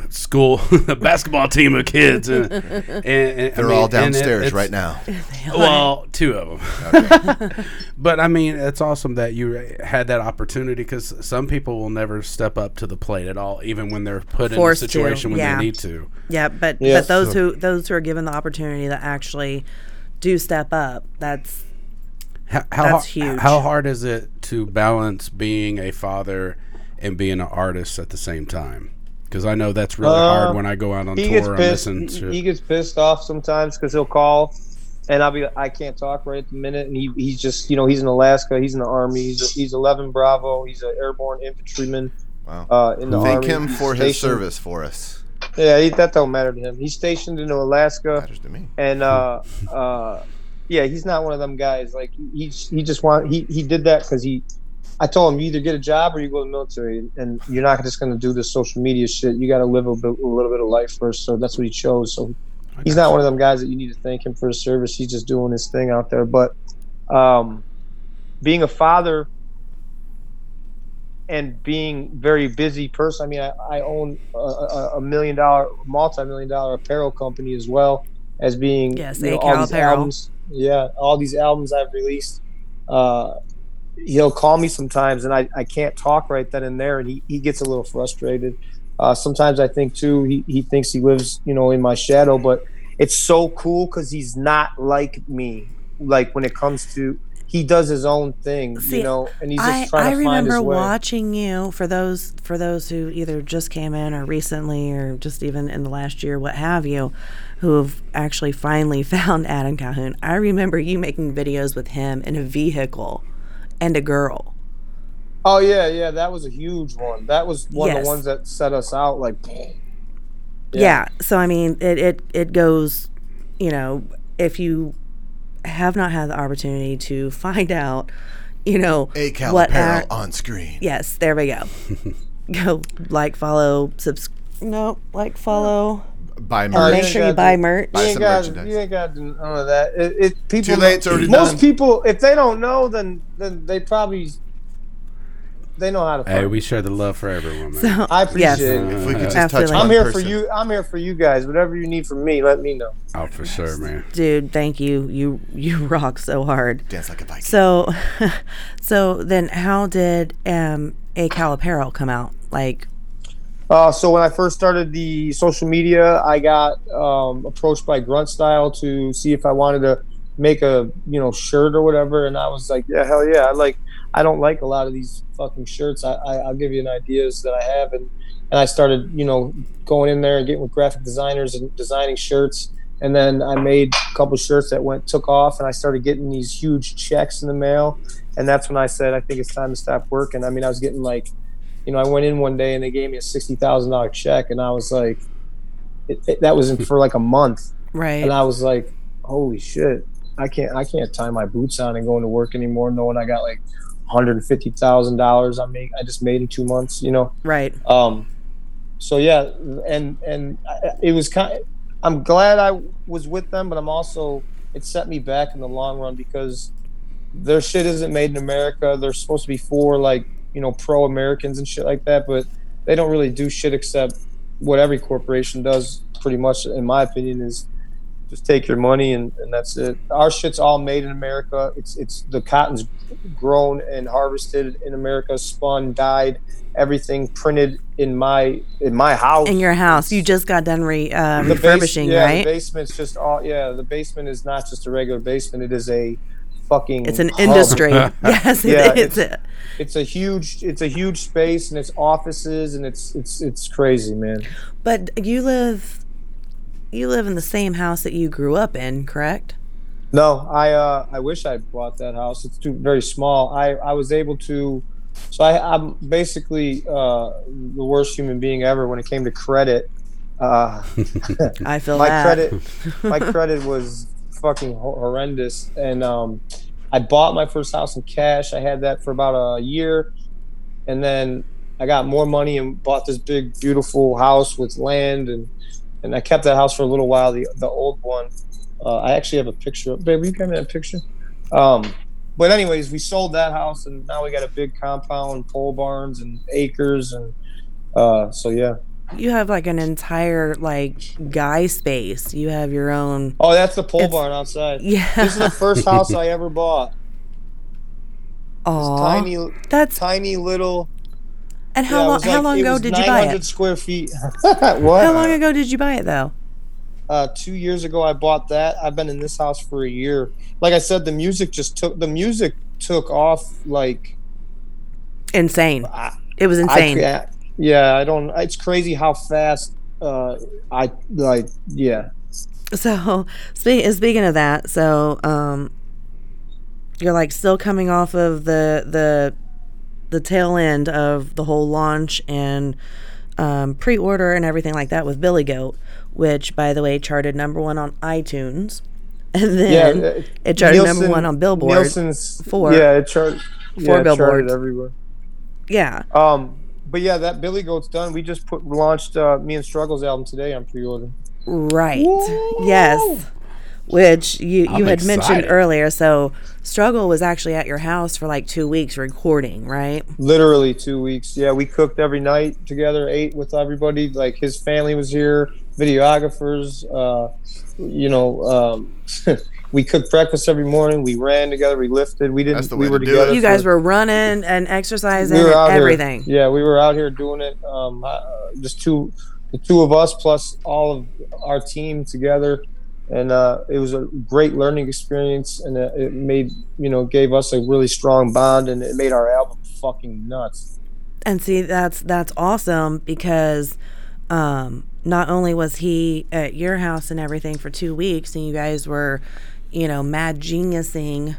Speaker 3: school a basketball team of kids, and, and, and
Speaker 1: They're
Speaker 3: mean,
Speaker 1: all
Speaker 3: and it-
Speaker 1: downstairs right now.
Speaker 3: well, two of them. but I mean, it's awesome that you had that opportunity because some people will never step up to the plate at all, even when they're put
Speaker 2: Forced
Speaker 3: in
Speaker 2: to,
Speaker 3: a situation when
Speaker 2: yeah.
Speaker 3: they need to.
Speaker 2: Yeah, but
Speaker 5: Yeah.
Speaker 2: but those who those who are given the opportunity to actually do step up, that's
Speaker 3: How, how,
Speaker 2: That's huge.
Speaker 3: How hard is it to balance being a father and being an artist at the same time? Because I know that's really
Speaker 5: Uh,
Speaker 3: hard when I go out on
Speaker 5: He gets
Speaker 3: tour. I'm missing
Speaker 5: He,
Speaker 3: shit.
Speaker 5: he gets pissed off sometimes because he'll call, and I'll be like, I can't talk right at the minute, and he, he's just you know he's in Alaska, he's in the army, he's he's 11 Bravo, he's an airborne infantryman
Speaker 1: Wow.
Speaker 5: uh, in the
Speaker 1: Thank
Speaker 5: army.
Speaker 1: him
Speaker 5: He's
Speaker 1: for his
Speaker 5: stationed-
Speaker 1: service for us.
Speaker 5: Yeah, he, that don't matter to him. He's stationed in Alaska.
Speaker 1: Matters to me.
Speaker 5: and uh uh yeah he's not one of them guys like he he just want he he did that because he i told him you either get a job or you go to the military and you're not just going to do this social media shit you got to live a, bit, a little bit of life first so that's what he chose so he's not one of them guys that you need to thank him for his service he's just doing his thing out there but um being a father and being very busy person. I mean, I, I own a, a, million dollar, multi-million dollar apparel company as well as being
Speaker 2: Yes,
Speaker 5: you know, all these
Speaker 2: Apparel.
Speaker 5: albums. Yeah, all these albums I've released. Uh, he'll call me sometimes, and I, I can't talk right then and there, and he, he gets a little frustrated. Uh, sometimes I think too he, he thinks he lives you know in my shadow, but it's so cool because he's not like me. Like when it comes to he does his own thing,
Speaker 2: See,
Speaker 5: you know, and he's just
Speaker 2: I,
Speaker 5: trying
Speaker 2: I
Speaker 5: to find
Speaker 2: remember
Speaker 5: his way.
Speaker 2: watching you for those for those who either just came in or recently or just even in the last year, what have you, who have actually finally found Adam Calhoun. I remember you making videos with him in a vehicle and a girl.
Speaker 5: Oh yeah, yeah, that was a huge one. That was one of the ones that set us out. Like,
Speaker 2: Yeah. So I mean, it, it it goes, you know, if you have not had the opportunity to find out, you know,
Speaker 1: A Cal
Speaker 2: what
Speaker 1: apparel
Speaker 2: act-
Speaker 1: on screen.
Speaker 2: Yes, there we go. go like, follow, subs. No, like, follow,
Speaker 1: Buy merch.
Speaker 2: make sure you buy merch.
Speaker 1: Buy
Speaker 5: you ain't
Speaker 1: some
Speaker 5: got,
Speaker 1: merchandise.
Speaker 5: you ain't got none of that. It, it people.
Speaker 1: Too late, it's already
Speaker 5: most
Speaker 1: done.
Speaker 5: people, if they don't know, then then they probably they know how to.
Speaker 3: Hey, we share the love for everyone, man.
Speaker 2: So,
Speaker 5: I appreciate
Speaker 2: yes.
Speaker 5: it.
Speaker 1: If we could just
Speaker 2: Absolutely.
Speaker 1: touch
Speaker 5: I'm here
Speaker 1: person.
Speaker 5: for you. I'm here for you guys. Whatever you need from me, let me know.
Speaker 3: oh, for sure, man.
Speaker 2: dude, thank you. You you rock so hard.
Speaker 1: Dance like a Viking.
Speaker 2: So, so then how did um a Cal Apparel come out? Like,
Speaker 5: Uh, so when I first started the social media, I got um, approached by Grunt Style to see if I wanted to make a you know shirt or whatever, and I was like, yeah, hell yeah. I like I don't like a lot of these fucking shirts. I, I I'll give you an ideas that I have, and and I started you know going in there and getting with graphic designers and designing shirts. And then I made a couple shirts that went took off, and I started getting these huge checks in the mail. And that's when I said, I think it's time to stop working. I mean, I was getting like you know, I went in one day and they gave me a sixty thousand dollar check, and I was like, it, it, that was for like a month,
Speaker 2: right?
Speaker 5: and I was like, holy shit. I can't I can't tie my boots on and go into work anymore, knowing I got like hundred and fifty thousand dollars I make I just made in two months. You know.
Speaker 2: Right.
Speaker 5: Um. So yeah, and and it was kind. I'm glad I was with them, but I'm also it set me back in the long run because their shit isn't made in America. They're supposed to be for like you know pro Americans and shit like that, but they don't really do shit except what every corporation does. Pretty much, in my opinion, is just take your money and, and that's it. Our shit's all made in America. It's it's the cotton's grown and harvested in America, spun, dyed, everything printed in my in my house.
Speaker 2: In your house, you just got done re, uh,
Speaker 5: The base-
Speaker 2: refurbishing,
Speaker 5: yeah,
Speaker 2: right?
Speaker 5: The basement's just all yeah. The basement is not just a regular basement. It is a fucking.
Speaker 2: It's an
Speaker 5: hub.
Speaker 2: industry. yes, it
Speaker 5: Yeah,
Speaker 2: is.
Speaker 5: it's- It's a huge. It's a huge space, and it's offices, and it's it's it's crazy, man.
Speaker 2: But you live, you live in the same house that you grew up in, correct?
Speaker 5: No, I uh, I wish I bought that house. It's too very small. I I was able to. So I, I'm basically uh, the worst human being ever when it came to credit. Uh,
Speaker 2: I feel
Speaker 5: my
Speaker 2: that.
Speaker 5: credit my credit was fucking horrendous. And um i bought my first house in cash. I had that for about a year. And then i got more money and bought this big beautiful house with land. And and i kept that house for a little while the the old one. Uh, i actually have a picture babe will you give me that picture. Um but anyways we sold that house and now we got a big compound pole barns and acres and uh so yeah
Speaker 2: You have like an entire like guy space. You have your own.
Speaker 5: oh that's the pole
Speaker 2: It's-
Speaker 5: barn outside
Speaker 2: Yeah.
Speaker 5: This is the first house I ever bought.
Speaker 2: Oh,
Speaker 5: Tiny,
Speaker 2: that's
Speaker 5: tiny little.
Speaker 2: and how
Speaker 5: yeah,
Speaker 2: long? How
Speaker 5: like-
Speaker 2: long ago did you buy
Speaker 5: 900
Speaker 2: it?
Speaker 5: square feet. what?
Speaker 2: How long ago did you buy it though?
Speaker 5: Uh, two years ago, I bought that. I've been in this house for a year. Like I said, the music just took. The music took off like.
Speaker 2: Insane.
Speaker 5: I,
Speaker 2: It was insane.
Speaker 5: can't- yeah, I don't. It's crazy how fast. Uh, I like. Yeah.
Speaker 2: So speaking speaking of that, so um, you're like still coming off of the the the tail end of the whole launch and um, pre-order and everything like that with Billy Goat, which by the way charted number one on iTunes, and then
Speaker 5: yeah. uh,
Speaker 2: it charted number one on Billboard.
Speaker 5: Nielsen's
Speaker 2: four.
Speaker 5: Yeah, it charted. yeah, it charted
Speaker 2: billboards.
Speaker 5: everywhere.
Speaker 2: yeah,
Speaker 5: Um, but yeah, that Billy Goat's done. We just put launched uh, me and Struggles album today on pre-order.
Speaker 2: right. Yes. Which you, you
Speaker 3: I'm
Speaker 2: had mentioned earlier. So Struggle was actually at your house for like two weeks recording, right?
Speaker 5: Literally two weeks. Yeah, we cooked every night together, ate with everybody. Like his family was here, videographers. Uh, you know, um, we cooked breakfast every morning. We ran together. We lifted. We didn't.
Speaker 1: That's the
Speaker 5: we were
Speaker 1: to do
Speaker 5: together.
Speaker 1: it.
Speaker 2: You guys
Speaker 5: for-
Speaker 2: were running and exercising
Speaker 5: we were out
Speaker 2: everything.
Speaker 5: Here. Yeah, we were out here doing it. Um, uh, just two, the two of us plus all of our team together, and uh, it was a great learning experience, and it, it made you know gave us a really strong bond, and it made our album fucking nuts.
Speaker 2: And see, that's that's awesome because um, not only was he at your house and everything for two weeks, and you guys were, you know, mad geniusing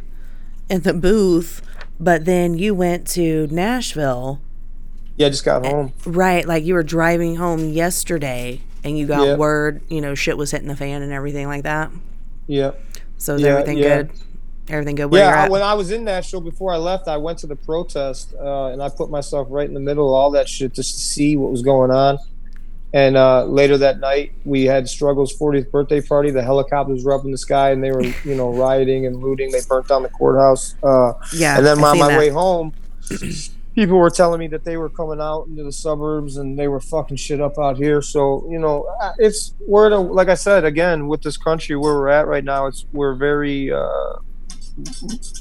Speaker 2: in the booth, but then you went to Nashville,
Speaker 5: Yeah, I just got home.
Speaker 2: right? Like you were driving home yesterday, and you got
Speaker 5: Yeah.
Speaker 2: word, you know, shit was hitting the fan and everything like that.
Speaker 5: Yeah.
Speaker 2: So is
Speaker 5: Yeah,
Speaker 2: everything
Speaker 5: yeah.
Speaker 2: good? Everything good? Where
Speaker 5: Yeah, when I was in Nashville before I left, I went to the protest uh, and I put myself right in the middle of all that shit just to see what was going on. And uh, later that night, we had Struggle's 40th birthday party. The helicopters were up in the sky and they were, you know, rioting and looting. They burnt down the courthouse. Uh,
Speaker 2: yeah.
Speaker 5: and then on my
Speaker 2: that.
Speaker 5: way home, people were telling me that they were coming out into the suburbs and they were fucking shit up out here. So you know, it's we're a, like I said again with this country where we're at right now. It's we're very uh,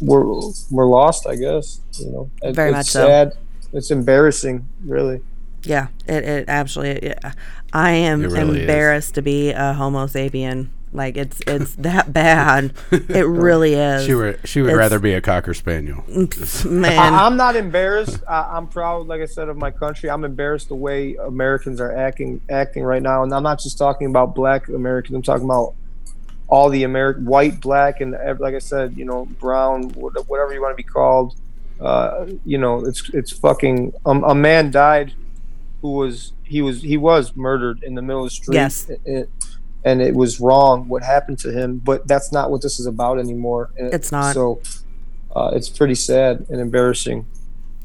Speaker 5: we're we're lost. I guess you know. It-
Speaker 2: Very
Speaker 5: it's
Speaker 2: much so.
Speaker 5: sad. It's embarrassing, really.
Speaker 2: Yeah, it, it absolutely. Yeah. I am
Speaker 3: It really is.
Speaker 2: embarrassed to be a Homo sapien. Like it's it's that bad. It really is.
Speaker 3: She would she would
Speaker 2: It's-
Speaker 3: rather be a cocker spaniel.
Speaker 2: Man,
Speaker 5: I, I'm not embarrassed. I, I'm proud, like I said, of my country. I'm embarrassed the way Americans are acting acting right now, and I'm not just talking about Black Americans. I'm talking about all the American white, black, and like I said, you know, brown, whatever you want to be called. Uh, you know, it's it's fucking. Um, a man died who was he was he was murdered in the middle of the street.
Speaker 2: Yes.
Speaker 5: It- it- and it was wrong what happened to him. But that's not what this is about anymore. And
Speaker 2: It's not.
Speaker 5: So uh, it's pretty sad and embarrassing.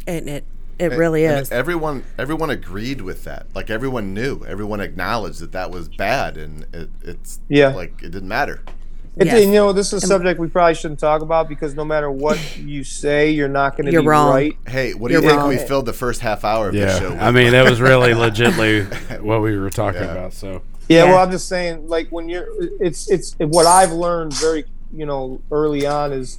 Speaker 2: And it it really
Speaker 1: And
Speaker 2: is.
Speaker 1: Everyone, everyone agreed with that. Like everyone knew, everyone acknowledged that that was bad, and it, it's
Speaker 5: Yeah.
Speaker 1: like it didn't matter.
Speaker 5: It,
Speaker 2: Yes.
Speaker 5: You know, this is a subject we probably shouldn't talk about because no matter what you say, you're not going to
Speaker 2: You're
Speaker 5: be
Speaker 2: wrong.
Speaker 5: right.
Speaker 1: Hey, what do
Speaker 2: You're
Speaker 1: you think
Speaker 2: wrong.
Speaker 1: we filled the first half hour of the show?
Speaker 3: Yeah,
Speaker 1: with?
Speaker 3: I mean that was really legitly what we were talking
Speaker 1: Yeah.
Speaker 3: about. So
Speaker 5: Yeah,
Speaker 2: Yeah.
Speaker 5: well, I'm just saying, like when you're, it's it's what I've learned very, you know, early on is,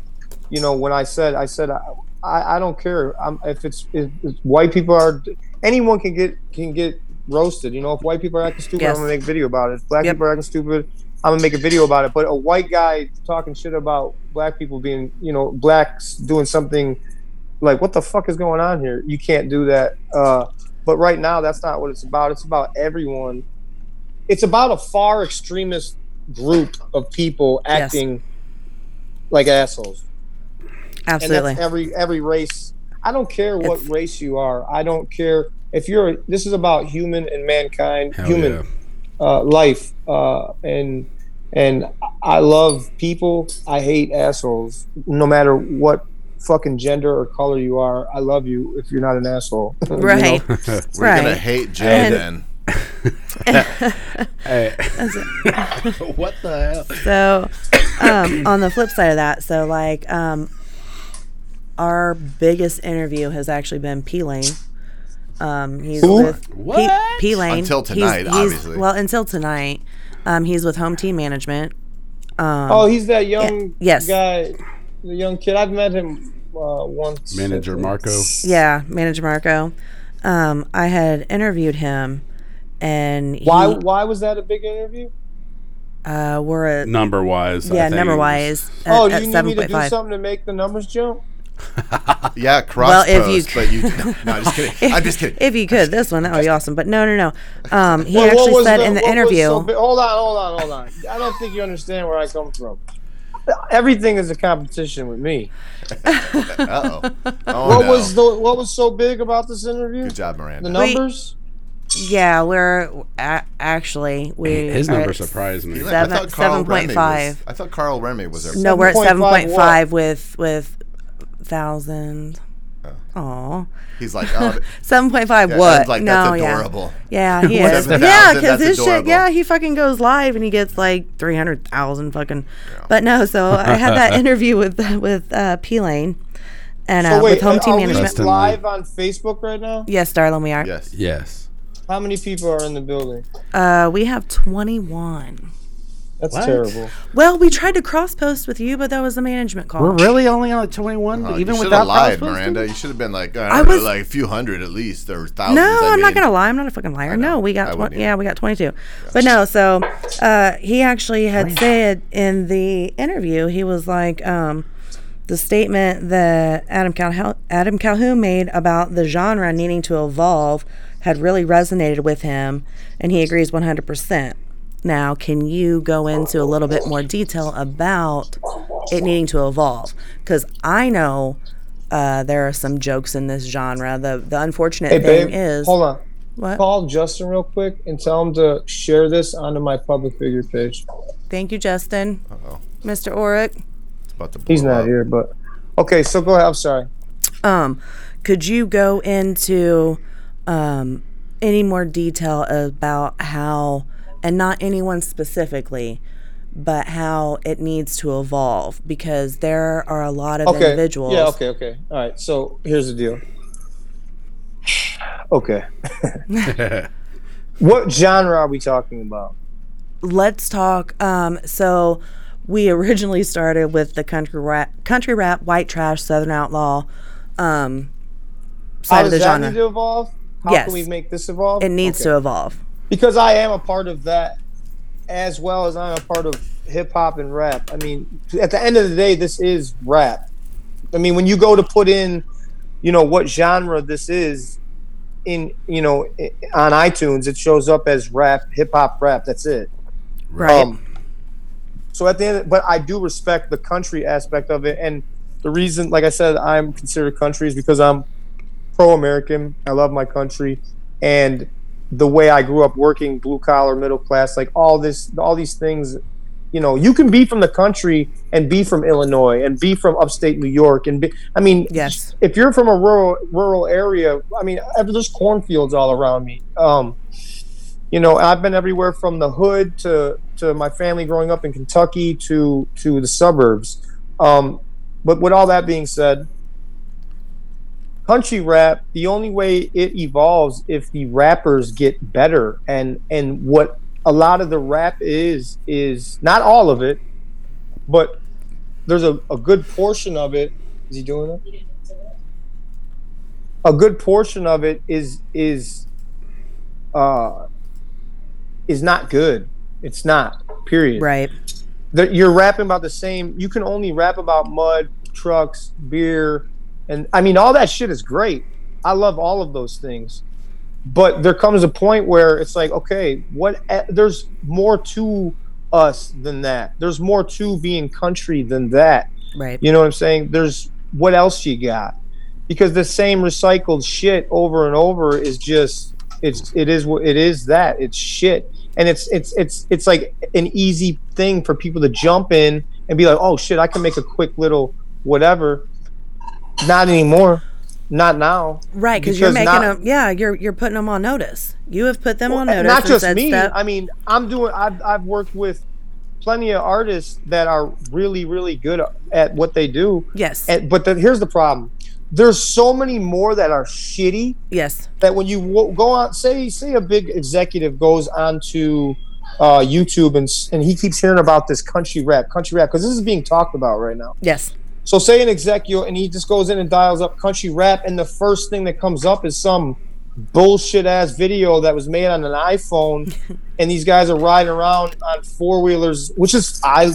Speaker 5: you know, when I said, I said, I, I, I don't care. I'm, if it's if, if white people are, anyone can get can get roasted. You know, if white people are acting stupid,
Speaker 2: Yes.
Speaker 5: I'm gonna make a video about it. If black
Speaker 2: Yep.
Speaker 5: people are acting stupid, I'm gonna make a video about it. But a white guy talking shit about black people being, you know, blacks doing something like what the fuck is going on here? You can't do that. Uh, but right now, that's not what it's about. It's about everyone. It's about a far extremist group of people
Speaker 2: Yes.
Speaker 5: acting like assholes.
Speaker 2: Absolutely.
Speaker 5: And that's every every race. I don't care what
Speaker 2: It's-
Speaker 5: race you are. I don't care if you're. This is about human and mankind,
Speaker 3: hell
Speaker 5: human
Speaker 3: yeah.
Speaker 5: Uh, life, uh, and and I love people. I hate assholes. No matter what fucking gender or color you are, I love you if you're not an asshole. You know?
Speaker 2: right.
Speaker 1: We're
Speaker 2: right.
Speaker 1: gonna hate Jay
Speaker 2: And-
Speaker 1: then.
Speaker 3: Hey. what the hell?
Speaker 2: So, um, on the flip side of that, so like, um, our biggest interview has actually been P Lane. Um, he's
Speaker 5: Who?
Speaker 2: with
Speaker 3: What?
Speaker 2: P Lane
Speaker 1: Until tonight, obviously.
Speaker 2: Well, until tonight, um, he's with Home Team Management. Um,
Speaker 5: Oh, he's that young
Speaker 2: yes.
Speaker 5: guy, the young kid. I've met him uh, once.
Speaker 3: Manager Marco.
Speaker 2: yeah, Manager Marco. Um, I had interviewed him, and he,
Speaker 5: Why? Why was that a big interview?
Speaker 2: uh, we're at
Speaker 3: Number wise. I
Speaker 2: yeah,
Speaker 3: think
Speaker 2: number
Speaker 3: it was-
Speaker 2: wise.
Speaker 5: oh,
Speaker 2: at,
Speaker 5: do
Speaker 2: at
Speaker 5: you need
Speaker 2: seven
Speaker 5: me to
Speaker 2: point
Speaker 5: do something to make the numbers jump?
Speaker 1: Yeah, cross
Speaker 2: Well, if you
Speaker 1: post, but you. No, no, I'm just kidding. I'm just kidding.
Speaker 2: If you could, this one that would be awesome. But no, no, no. Um, he
Speaker 5: Well,
Speaker 2: actually
Speaker 5: was
Speaker 2: said in the interview.
Speaker 5: so big- hold on, hold on, hold on. I don't think you understand where I come from. Everything is a competition with me.
Speaker 1: Uh oh.
Speaker 5: What
Speaker 1: no.
Speaker 5: was the what was so big about this interview?
Speaker 1: Good job, Miranda.
Speaker 5: The
Speaker 1: Miranda.
Speaker 5: numbers.
Speaker 2: Yeah, we're a- actually we
Speaker 3: His number surprised me.
Speaker 1: I
Speaker 2: seven-
Speaker 1: thought Carl Remy
Speaker 2: 7.5.
Speaker 1: was- I thought Carl Remy was there.
Speaker 2: No, we're at
Speaker 5: 7.5
Speaker 2: seven point five
Speaker 5: what?
Speaker 2: with with thousand. Aw,
Speaker 1: He's like, oh,
Speaker 2: seven point five.
Speaker 1: yeah,
Speaker 2: what?
Speaker 1: Like
Speaker 2: no,
Speaker 1: that's
Speaker 2: yeah,
Speaker 1: adorable.
Speaker 2: yeah, he is.
Speaker 1: 7,000,
Speaker 2: Yeah, because
Speaker 1: that's
Speaker 2: his shit. Yeah, he fucking goes live and he gets like three hundred thousand fucking. But no, so I had that interview with with uh, P Lane, and uh,
Speaker 5: wait,
Speaker 2: with Home Team
Speaker 5: we
Speaker 2: Management.
Speaker 5: Live on Facebook right now?
Speaker 2: Yes, darling, we are.
Speaker 1: Yes.
Speaker 3: Yes.
Speaker 5: How many people are in the building?
Speaker 2: Uh, we have twenty one.
Speaker 5: That's
Speaker 3: What?
Speaker 5: terrible.
Speaker 2: Well, we tried to cross post with you, but that was a management call.
Speaker 3: We're really only on 21,
Speaker 1: Oh,
Speaker 3: even
Speaker 1: you should
Speaker 3: without
Speaker 1: have lied. Miranda. You should have been like, I,
Speaker 2: I
Speaker 1: don't know,
Speaker 2: was-
Speaker 1: like a few hundred at least, or thousands.
Speaker 2: No,
Speaker 1: I
Speaker 2: I'm not gonna lie. I'm not a fucking liar. No, we got
Speaker 1: wouldn't
Speaker 2: twen- yeah, we got 22. But no, so uh, he actually had said in the interview, he was like, um, the statement that Adam Calhoun, Adam Calhoun made about the genre needing to evolve had really resonated with him, and he agrees 100%. Now, can you go into a little bit more detail about it needing to evolve? Because I know uh, there are some jokes in this genre. The the unfortunate
Speaker 5: Hey,
Speaker 2: thing
Speaker 5: babe,
Speaker 2: is
Speaker 5: hold on.
Speaker 2: what?
Speaker 5: Call Justin real quick and tell him to share this onto my public figure page.
Speaker 2: Thank you, Justin.
Speaker 1: Uh-oh.
Speaker 2: Mr. Oric.
Speaker 1: It's about to
Speaker 5: He's not
Speaker 1: up.
Speaker 5: here, but okay. So go ahead. I'm sorry.
Speaker 2: Um, could you go into um, any more detail about how, and not anyone specifically, but how it needs to evolve? Because there are a lot of
Speaker 5: Okay.
Speaker 2: individuals.
Speaker 5: Yeah. Okay. Okay. All right. So here's the deal. Okay. what genre are we talking about?
Speaker 2: Let's talk. Um, so we originally started with the country rap, country rap, white trash, southern outlaw. Um,
Speaker 5: How
Speaker 2: side of
Speaker 5: does
Speaker 2: the
Speaker 5: that
Speaker 2: genre.
Speaker 5: need to evolve? How
Speaker 2: Yes.
Speaker 5: can we make this evolve?
Speaker 2: It needs
Speaker 5: Okay.
Speaker 2: to evolve.
Speaker 5: Because I am a part of that as well as I'm a part of hip hop and rap. I mean, at the end of the day, this is rap. I mean, when you go to put in, you know, what genre this is in, you know, on iTunes, it shows up as rap, hip hop rap. That's it.
Speaker 2: Right.
Speaker 5: Um, so at the end, but I do respect the country aspect of it, and the reason, like I said, I'm considered country is because I'm pro-American. I love my country, and the way I grew up working, blue collar, middle class, like all this, all these things. You know, you can be from the country and be from Illinois and be from upstate New York and be. I mean,
Speaker 2: Yes.
Speaker 5: if you're from a rural rural area, I mean, there's cornfields all around me. Um, you know, I've been everywhere from the hood to to my family growing up in Kentucky to to the suburbs. Um, but with all that being said, country rap, the only way it evolves if the rappers get better and and what a lot of the rap is is not all of it, but there's a, a good portion of it. Is he doing it? A good portion of it is is uh is not good. It's not. Period
Speaker 2: Right.
Speaker 5: that you're rapping about the same you can only rap about mud trucks beer and i mean all that shit is great. I love all of those things. But there comes a point where it's like okay what there's more to us than that. There's more to being country than that.
Speaker 2: Right.
Speaker 5: you know what i'm saying? There's what else you got? Because the same recycled shit over and over is just it's it is what it is that. It's shit. And it's it's it's it's like an easy thing for people to jump in and be like oh shit i can make a quick little whatever not anymore not now
Speaker 2: Right, because you're making
Speaker 5: not-
Speaker 2: them. Yeah, you're you're putting them on notice. You have put them on notice.
Speaker 5: not just me
Speaker 2: stuff-
Speaker 5: i mean i'm doing I've, I've worked with plenty of artists that are really really good at what they do
Speaker 2: yes.
Speaker 5: and, but the, here's the problem there's so many more that are shitty
Speaker 2: yes.
Speaker 5: that when you wo- go on, say say a big executive goes onto uh, YouTube and and he keeps hearing about this country rap, country rap, because this is being talked about right now.
Speaker 2: Yes.
Speaker 5: So say an executive and he just goes in and dials up country rap, and the first thing that comes up is some bullshit ass video that was made on an iPhone, and these guys are riding around on four wheelers, which is I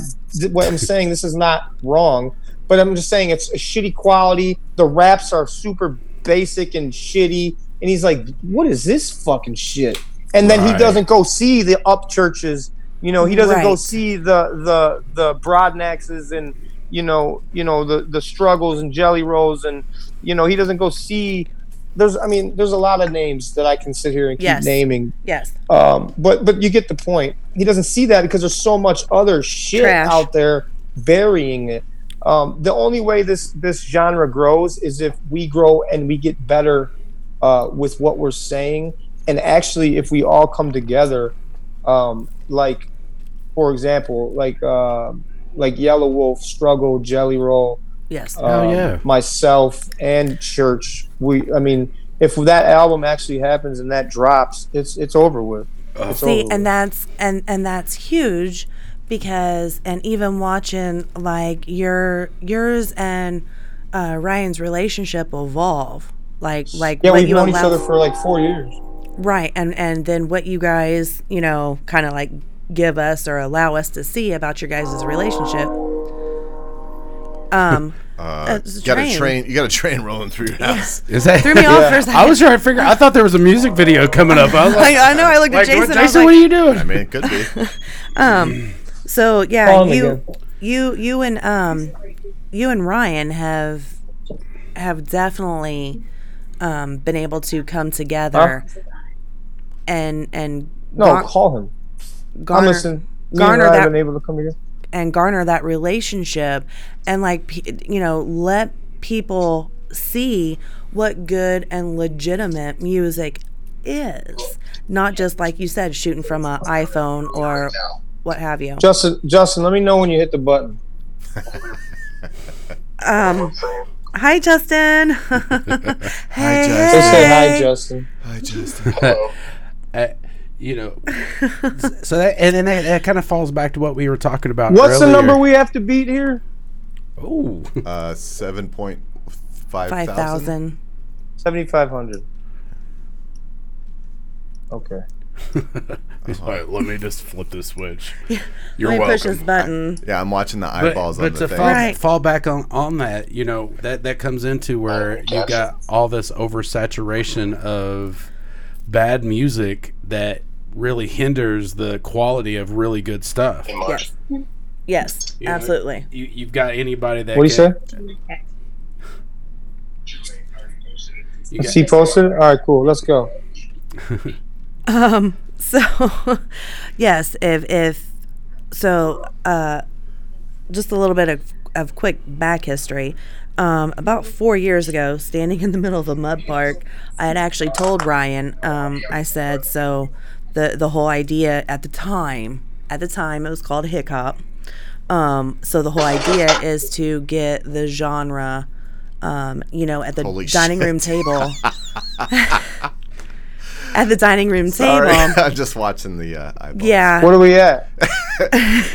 Speaker 5: what I'm saying. This is not wrong, but I'm just saying it's a shitty quality. The raps are super basic and shitty, and he's like, "What is this fucking shit?" And then he doesn't go see the Upchurches. You know, he doesn't go see the the the broadnaxes and you know you know the the struggles and jelly rolls and you know he doesn't go see. There's, I mean, there's a lot of names that I can sit here and keep
Speaker 2: Yes.
Speaker 5: naming
Speaker 2: Yes.
Speaker 5: um, but but you get the point. He doesn't see that because there's so much other shit
Speaker 2: Trash.
Speaker 5: out there burying it. Um, the only way this this genre grows is if we grow and we get better uh, with what we're saying, and actually if we all come together, um, like for example, like uh, like Yelawolf, Struggle, Jelly Roll,
Speaker 2: Yes.
Speaker 5: um,
Speaker 3: yeah.
Speaker 5: myself and church we i mean if that album actually happens and that drops it's it's over with It's
Speaker 2: See,
Speaker 5: over
Speaker 2: and
Speaker 5: with.
Speaker 2: that's and and that's huge because and even watching like your yours and uh, Ryan's relationship evolve, like like
Speaker 5: yeah we've
Speaker 2: you
Speaker 5: known each other for like four years
Speaker 2: right, and and then what you guys you know kind of like give us or allow us to see about your guys' relationship. Um,
Speaker 1: Uh,
Speaker 2: It's a
Speaker 1: got a
Speaker 2: train.
Speaker 1: train. You got a train rolling through your house.
Speaker 3: Is that
Speaker 2: threw me off for a second.
Speaker 3: I was trying to figure. I thought there was a music video coming up. I was like,
Speaker 2: I, I know. I looked at
Speaker 3: like, what-
Speaker 2: Jason. I was
Speaker 3: Jason,
Speaker 2: like,
Speaker 3: what are you doing?
Speaker 1: I mean, it could be.
Speaker 2: Um, so yeah,
Speaker 5: Call him
Speaker 2: you,
Speaker 5: again.
Speaker 2: you, you and um, you and Ryan have have definitely um been able to come together and and
Speaker 5: no
Speaker 2: gar-
Speaker 5: call him i'm
Speaker 2: garner
Speaker 5: listening me and
Speaker 2: garner that-
Speaker 5: been able to come together
Speaker 2: and garner that relationship and like you know let people see what good and legitimate music is not just like you said shooting from an iphone or what have you
Speaker 5: justin justin let me know when you hit the button
Speaker 2: um hi justin hey,
Speaker 1: Justin.
Speaker 5: Just say hi
Speaker 2: hey.
Speaker 5: justin
Speaker 1: I just.
Speaker 3: Uh, you know, so that and then that, that kind of falls back to what we were talking about.
Speaker 5: what's the number we have to beat here
Speaker 3: Ooh,
Speaker 1: Uh, seven point five
Speaker 2: five
Speaker 1: thousand.
Speaker 2: thousand
Speaker 5: 7500 okay
Speaker 3: He's like, let me just flip this switch. You're
Speaker 2: let me
Speaker 3: welcome.
Speaker 2: push this button
Speaker 1: Yeah, I'm watching the eyeballs
Speaker 3: but
Speaker 1: on
Speaker 3: to
Speaker 1: the thing.
Speaker 3: fall,
Speaker 2: Right.
Speaker 3: fall back on, on that, you know, that, that comes into where you got all this oversaturation of bad music that really hinders the quality of really good stuff.
Speaker 2: yes yes
Speaker 3: You know,
Speaker 2: absolutely
Speaker 3: You, you've got anybody that
Speaker 5: what do you say
Speaker 3: you got-
Speaker 5: is he posted all right cool let's go
Speaker 2: Um, so yes, if if so, uh, just a little bit of, of quick back history. Um, about four years ago, standing in the middle of a mud park, I had actually told Ryan. Um, I said so. The the whole idea at the time, at the time, it was called hip hop. Um, so the whole idea is to get the genre, um, you know, at the
Speaker 1: Holy
Speaker 2: dining
Speaker 1: shit.
Speaker 2: room table. at the dining room
Speaker 1: Sorry,
Speaker 2: table.
Speaker 1: I'm just watching the uh, eyeballs.
Speaker 2: Yeah.
Speaker 5: What are we at?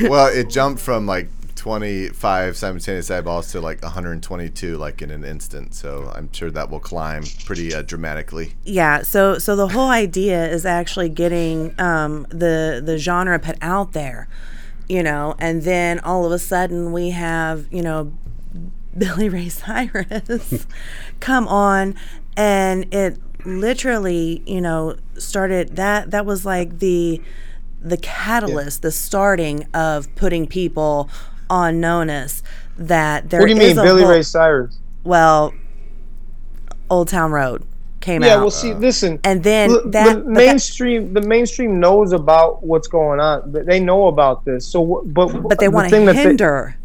Speaker 1: Well, it jumped from like 25 simultaneous eyeballs to like 122 like in an instant. So I'm sure that will climb pretty uh, dramatically.
Speaker 2: Yeah, so so the whole idea is actually getting um, the the genre put out there, you know, and then all of a sudden we have you know Billy Ray Cyrus come on, and it literally you know started that that was like the the catalyst, the starting of putting people on notice that there
Speaker 5: What do you mean, Billy
Speaker 2: whole-
Speaker 5: Ray Cyrus?
Speaker 2: well, Old Town Road came out.
Speaker 5: Yeah,
Speaker 2: out.
Speaker 5: well, see, listen.
Speaker 2: And then
Speaker 5: the,
Speaker 2: that-
Speaker 5: the
Speaker 2: but that-
Speaker 5: mainstream, the mainstream knows about what's going on. They know about this. So, but
Speaker 2: but they
Speaker 5: the
Speaker 2: want
Speaker 5: thing
Speaker 2: to
Speaker 5: that they-
Speaker 2: hinder.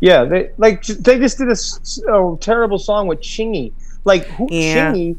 Speaker 5: Yeah, they like they just did a, a terrible song with Chingy. Like who
Speaker 2: Yeah.
Speaker 5: Chingy?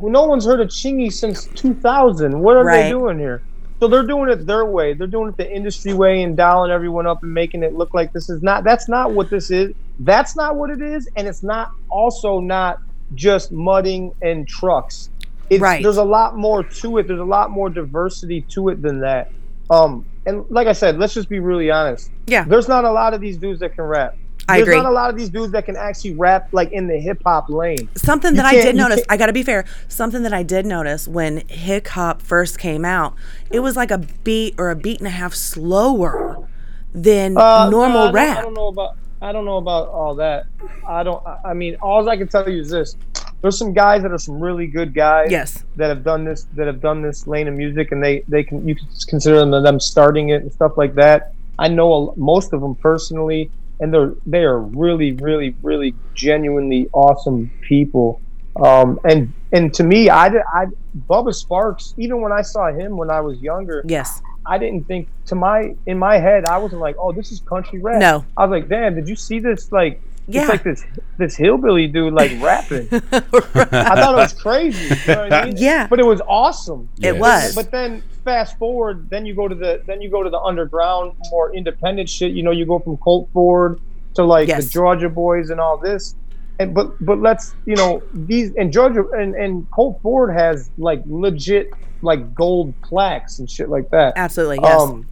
Speaker 5: Who, no one's heard of Chingy since 2000. What are
Speaker 2: Right.
Speaker 5: they doing here? So they're doing it their way. They're doing it the industry way and dialing everyone up and making it look like this is not. That's not what this is. That's not what it is, and it's not also not just mudding and trucks. It's,
Speaker 2: Right.
Speaker 5: There's a lot more to it. There's a lot more diversity to it than that. Um, and like I said, let's just be really honest.
Speaker 2: Yeah.
Speaker 5: There's not a lot of these dudes that can rap.
Speaker 2: I
Speaker 5: There's
Speaker 2: agree.
Speaker 5: not a lot of these dudes that can actually rap like in the hip hop lane.
Speaker 2: Something that I did notice, I got to be fair, something that I did notice when hip hop first came out, it was like a beat or a beat and a half slower than
Speaker 5: Uh,
Speaker 2: normal
Speaker 5: no, I don't-
Speaker 2: rap.
Speaker 5: I don't know about. I don't know about all that. I don't. I- I mean, all I can tell you is this: there's some guys that are some really good guys.
Speaker 2: Yes.
Speaker 5: That have done this. That have done this lane of music, and they they can you can consider them them starting it and stuff like that. I know a, most of them personally, and they're they are really really really genuinely awesome people. Um, and and to me, I I Bubba Sparxxx. Even when I saw him when I was younger,
Speaker 2: yes.
Speaker 5: I didn't think to my in my head I wasn't like, oh, this is country rap.
Speaker 2: No.
Speaker 5: I was like, damn, did you see this? Like,
Speaker 2: Yeah.
Speaker 5: it's like this this hillbilly dude like rapping. I thought it was crazy. You know what I mean?
Speaker 2: Yeah.
Speaker 5: But it was awesome.
Speaker 2: It
Speaker 3: Yes.
Speaker 2: was.
Speaker 5: But then fast forward, then you go to the then you go to the underground, more independent shit. You know, you go from Colt Ford to like
Speaker 2: Yes.
Speaker 5: the Georgia Boys and all this. And but but let's you know these and Georgia and and Colt Ford has like legit like gold plaques and shit like that.
Speaker 2: Absolutely, yes.
Speaker 5: Um,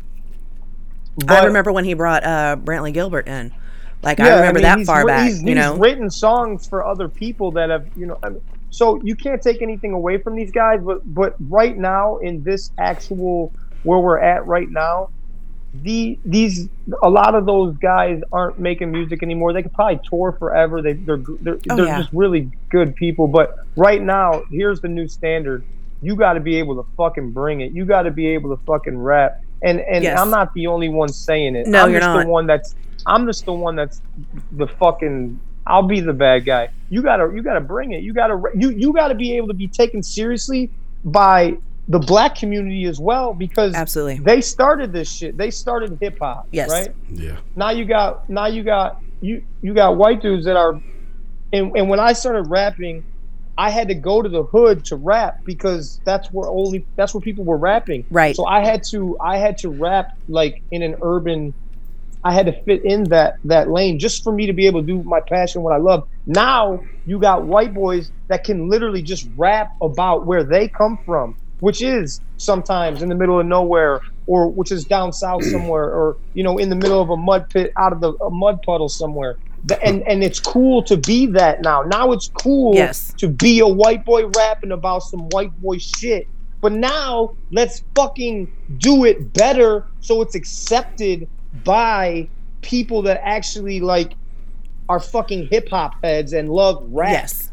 Speaker 2: I remember when he brought uh, Brantley Gilbert in. Like, I
Speaker 5: Yeah,
Speaker 2: remember
Speaker 5: mean,
Speaker 2: that far back,
Speaker 5: He's,
Speaker 2: you know?
Speaker 5: written songs for other people that have, you know. I mean, so you can't take anything away from these guys, but but right now in this actual where we're at right now, the these a lot of those guys aren't making music anymore. They could probably tour forever. They they're they're,
Speaker 2: Oh,
Speaker 5: they're
Speaker 2: yeah.
Speaker 5: just really good people. But right now, here's the new standard. You got to be able to fucking bring it. You got to be able to fucking rap. And and
Speaker 2: Yes.
Speaker 5: I'm not the only one saying it.
Speaker 2: No,
Speaker 5: I'm
Speaker 2: you're
Speaker 5: just
Speaker 2: not.
Speaker 5: the one that's I'm just the one that's the fucking I'll be the bad guy. You gotta you gotta bring it. You gotta you you gotta be able to be taken seriously by the black community as well because
Speaker 2: Absolutely.
Speaker 5: they started this shit. They started hip hop.
Speaker 2: Yes.
Speaker 5: Right?
Speaker 3: Yeah.
Speaker 5: Now you got now you got you you got white dudes that are and, and when I started rapping, I had to go to the hood to rap because that's where only that's where people were rapping.
Speaker 2: Right.
Speaker 5: So I had to I had to rap like in an urban I had to fit in that that lane just for me to be able to do my passion what I love. Now you got white boys that can literally just rap about where they come from, which is sometimes in the middle of nowhere or which is down south somewhere or you know in the middle of a mud pit out of the a mud puddle somewhere. And and it's cool to be that now. Now it's cool
Speaker 2: Yes.
Speaker 5: to be a white boy rapping about some white boy shit. But now let's fucking do it better so it's accepted by people that actually like are fucking hip hop heads and love rap.
Speaker 2: Yes.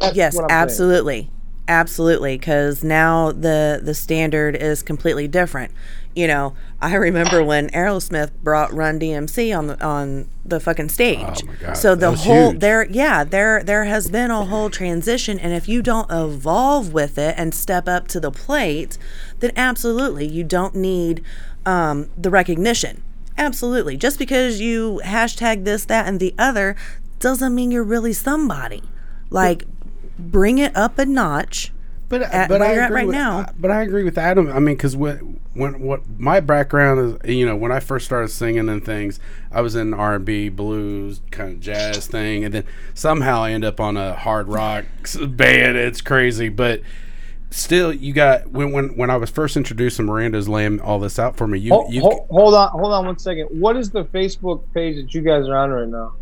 Speaker 5: That's
Speaker 2: Yes,
Speaker 5: what I'm saying.
Speaker 2: absolutely. Absolutely, because now the the standard is completely different. You know, I remember when Aerosmith brought Run DMC on the on the fucking stage.
Speaker 3: Oh my God,
Speaker 2: So
Speaker 3: that
Speaker 2: the
Speaker 3: was
Speaker 2: whole
Speaker 3: huge.
Speaker 2: there, yeah, there there has been a whole transition, and if you don't evolve with it and step up to the plate, then absolutely you don't need um, the recognition. Absolutely, just because you hashtag this, that, and the other doesn't mean you're really somebody. Like, bring it up a notch.
Speaker 3: But
Speaker 2: at
Speaker 3: but I agree
Speaker 2: right
Speaker 3: with,
Speaker 2: now.
Speaker 3: But I agree with Adam. I mean, because when when what my background is, you know, when I first started singing and things, I was in R and B, blues, kind of jazz thing, and then somehow I end up on a hard rock band. It's crazy, but still, you got when when when I was first introduced, and Miranda's laying all this out for me. You
Speaker 5: Hold,
Speaker 3: you
Speaker 5: hold, hold on, hold on one second. What is the Facebook page that you guys are on right now?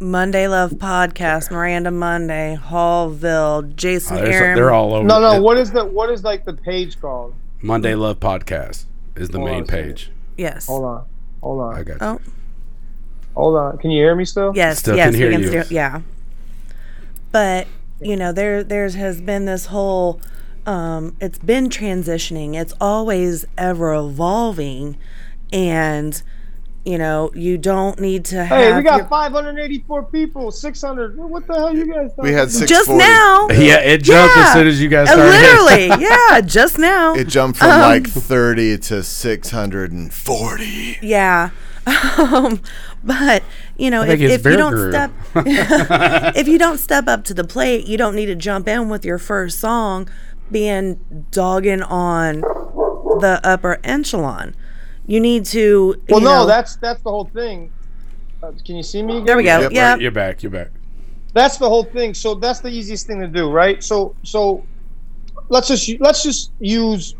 Speaker 2: Monday Love Podcast, Miranda Monday, Hallville, Jason
Speaker 3: uh,
Speaker 2: Aaron.
Speaker 3: they're all over.
Speaker 5: No, no.
Speaker 3: it.
Speaker 5: What is the what is like the page called?
Speaker 3: Monday Love Podcast is the
Speaker 5: Hold
Speaker 3: main
Speaker 5: on a second.
Speaker 3: page.
Speaker 2: Yes.
Speaker 5: Hold on, hold on,
Speaker 2: Oh,
Speaker 3: I got you.
Speaker 5: hold on. Can you hear me still?
Speaker 2: yes,
Speaker 3: Still
Speaker 2: yes,
Speaker 3: can hear
Speaker 2: we can
Speaker 3: you.
Speaker 2: still, yeah. But you know, there there's has been this whole. Um, it's been transitioning. It's always ever evolving, and you know, you don't need to have.
Speaker 5: Hey, we got
Speaker 2: your-
Speaker 5: 584 people, 600. What the hell you guys?
Speaker 1: We had
Speaker 5: talking
Speaker 2: just now.
Speaker 3: Yeah, it jumped
Speaker 2: Yeah.
Speaker 3: as soon as you guys started.
Speaker 2: literally, yeah, just now.
Speaker 1: It jumped from
Speaker 2: Um,
Speaker 1: like 30 to 640.
Speaker 2: Yeah. Um, but you know, if, if you don't
Speaker 3: grew.
Speaker 2: step if you don't step up to the plate, you don't need to jump in with your first song being dogging on the upper echelon. You need to
Speaker 5: Well,
Speaker 2: you
Speaker 5: no,
Speaker 2: know-
Speaker 5: that's that's the whole thing. Uh, can you see me? Again?
Speaker 2: there we go.
Speaker 1: Yep,
Speaker 2: yeah.
Speaker 3: Right, you're back. You're back.
Speaker 5: That's the whole thing. So that's the easiest thing to do, right? So so let's just let's just use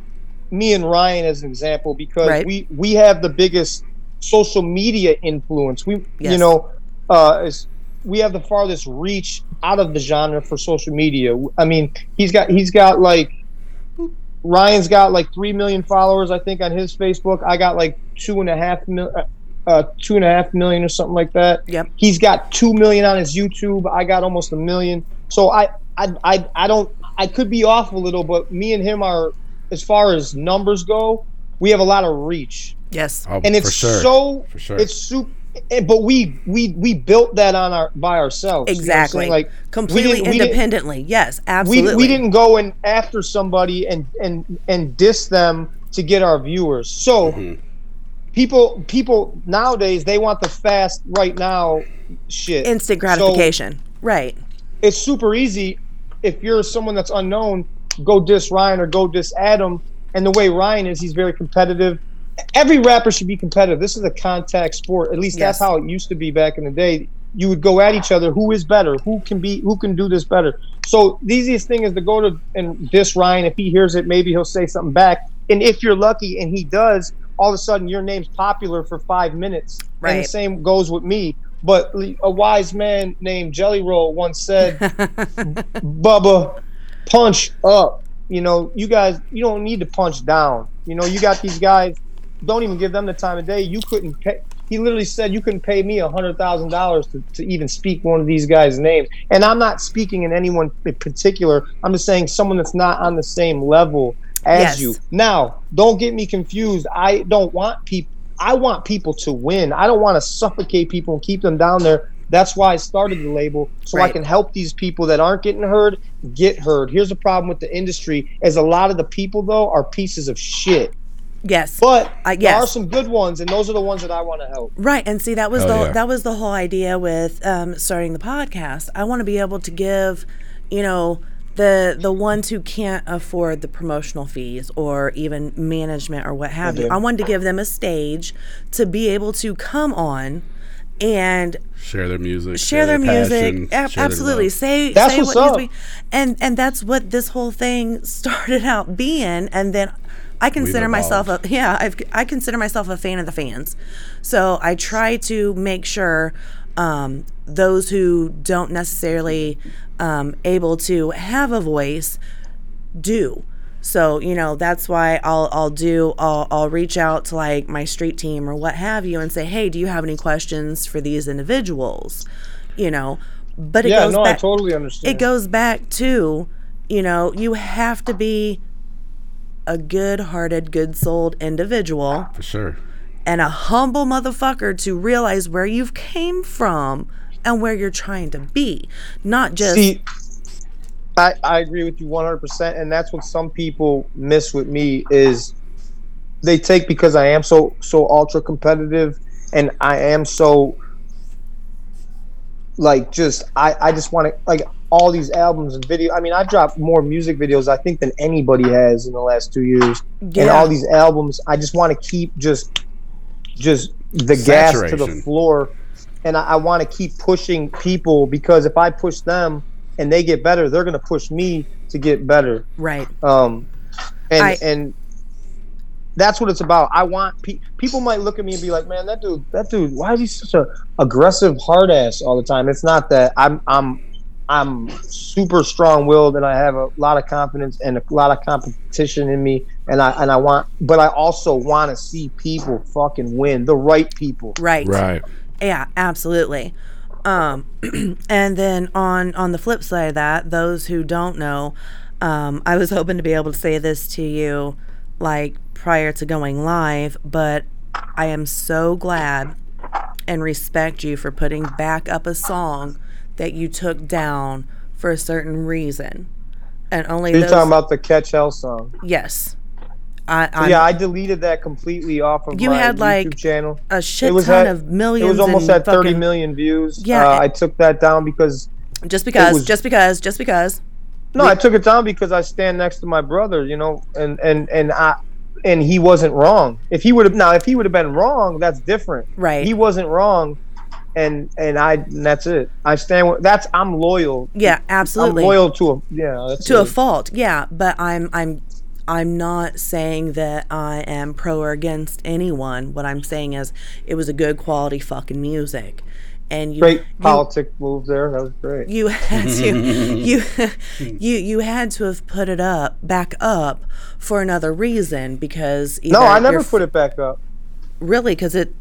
Speaker 5: me and Ryan as an example because
Speaker 2: Right.
Speaker 5: we we have the biggest social media influence. We you know uh is we have the farthest reach out of the genre for social media. I mean, he's got he's got like Ryan's got like three million followers, I think, on his Facebook. I got like two and a half mil, uh, uh, two and a half million or something like that.
Speaker 2: Yep.
Speaker 5: He's got two million on his YouTube. I got almost a million. So I, I, I, I don't. I could be off a little, but me and him are, as far as numbers go, we have a lot of reach,
Speaker 2: Yes.
Speaker 3: Oh,
Speaker 5: and it's
Speaker 3: for sure.
Speaker 5: so.
Speaker 3: For sure.
Speaker 5: It's super. But we we we built that on our by ourselves. you know
Speaker 2: Exactly.
Speaker 5: Like
Speaker 2: Completely
Speaker 5: we didn't- we
Speaker 2: independently. yes, absolutely.
Speaker 5: we didn't go in after somebody and and and diss them to get our viewers so
Speaker 3: Mm-hmm.
Speaker 5: people people nowadays they want the fast right now shit
Speaker 2: instant
Speaker 5: So
Speaker 2: gratification. right.
Speaker 5: it's super easy if you're someone that's unknown go diss ryan or go diss adam and the way ryan is he's very competitive every rapper should be competitive this is a contact sport at least
Speaker 2: Yes.
Speaker 5: that's how it used to be back in the day you would go at each other who is better who can be who can do this better so the easiest thing is to go to and diss ryan if he hears it maybe he'll say something back and if you're lucky and he does all of a sudden your name's popular for five minutes and
Speaker 2: Right.
Speaker 5: the same goes with me but a wise man named jelly roll once said Bubba, punch up. You know, you guys, you don't need to punch down. You know, you got these guys. Don't even give them the time of day. You couldn't pay. He literally said you couldn't pay me a hundred thousand dollars to to even speak one of these guys' names. And I'm not speaking in anyone in particular. I'm just saying someone that's not on the same level as
Speaker 2: Yes.
Speaker 5: you. Now, don't get me confused. I don't want people. I want people to win. I don't want to suffocate people and keep them down there. That's why I started the label so I can help these people that aren't getting heard get heard. Here's the problem with the industry: is a lot of the people though are pieces of shit.
Speaker 2: Yes.
Speaker 5: But
Speaker 2: I-
Speaker 5: there are some good ones, and those are the ones that I want to help.
Speaker 2: Right, and see that was
Speaker 3: Hell
Speaker 2: the
Speaker 3: yeah.
Speaker 2: that was the whole idea with um, starting the podcast. I want to be able to give, you know, the the ones who can't afford the promotional fees or even management or what have you.
Speaker 5: Mhm.
Speaker 2: I wanted to give them a stage to be able to come on and
Speaker 3: share their music.
Speaker 2: share their music.
Speaker 3: passion,
Speaker 2: Ab-
Speaker 3: share their
Speaker 2: absolutely.
Speaker 3: love.
Speaker 2: Say
Speaker 5: That's
Speaker 2: say
Speaker 5: what's
Speaker 2: what
Speaker 5: up.
Speaker 2: needs to be, and and that's what this whole thing started out being. And then I consider myself a yeah. I've, I consider myself a fan of the fans. So I try to make sure um, those who don't necessarily um, able to have a voice do. So you know that's why I'll I'll do I'll I'll reach out to like my street team or what have you and say hey do you have any questions for these individuals, you know, but it
Speaker 5: yeah,
Speaker 2: goes
Speaker 5: no,
Speaker 2: back
Speaker 5: I totally understand.
Speaker 2: it goes back to You know, you have to be a good hearted, good souled individual
Speaker 3: For sure.
Speaker 2: and a humble motherfucker to realize where you've came from and where you're trying to be. Not just
Speaker 5: See, I, I agree with you 100%. And that's what some people miss with me is they take because I am so, so ultra competitive and I am so like just, I, I just want to like all these albums and video. I mean, I've dropped more music videos, I think, than anybody has in the last two years. And all these albums, I just want to keep just, just the gas to the floor. And I, I want to keep pushing people because if I push them and they get better, they're going to push me to get better.
Speaker 2: right.
Speaker 5: Um, and
Speaker 2: I-
Speaker 5: and that's what it's about. I want pe- people might look at me and be like, "Man, that dude, that dude, why is he such a aggressive hard ass all the time?" It's not that I'm I'm I'm super strong willed and I have a lot of confidence and a lot of competition in me, and I and I want, but I also want to see people fucking win, the right people.
Speaker 2: Right.
Speaker 3: Right.
Speaker 2: Yeah, absolutely. Um, and then on on the flip side of that, those who don't know, um, I was hoping to be able to say this to you like prior to going live, but I am so glad and respect you for putting back up a song that you took down for a certain reason. And only
Speaker 5: You're
Speaker 2: those,
Speaker 5: talking about the Catch Hell song.
Speaker 2: yes. I,
Speaker 5: yeah, I deleted that completely off of
Speaker 2: You
Speaker 5: my
Speaker 2: had,
Speaker 5: YouTube
Speaker 2: like,
Speaker 5: channel.
Speaker 2: a shit ton
Speaker 5: at-
Speaker 2: of millions.
Speaker 5: It was almost at 30
Speaker 2: fucking-
Speaker 5: million views.
Speaker 2: Yeah,
Speaker 5: uh,
Speaker 2: it-
Speaker 5: I took that down because
Speaker 2: Just because,
Speaker 5: was-
Speaker 2: just because, just because.
Speaker 5: no, I took it down because I stand next to my brother, you know, and and and I and he wasn't wrong. If he would have now, if he would have been wrong, that's different.
Speaker 2: Right.
Speaker 5: He wasn't wrong, and and I and that's it. I stand. with That's I'm loyal.
Speaker 2: Yeah, absolutely.
Speaker 5: I'm loyal to a yeah.
Speaker 2: To a fault yeah but i'm i'm i'm not saying that i am pro or against anyone what i'm saying is it was a good quality fucking music and you
Speaker 5: great
Speaker 2: you,
Speaker 5: politic move there. That was great.
Speaker 2: you had to you you you had to have put it up back up for another reason because
Speaker 5: no, I never put it back up.
Speaker 2: really because it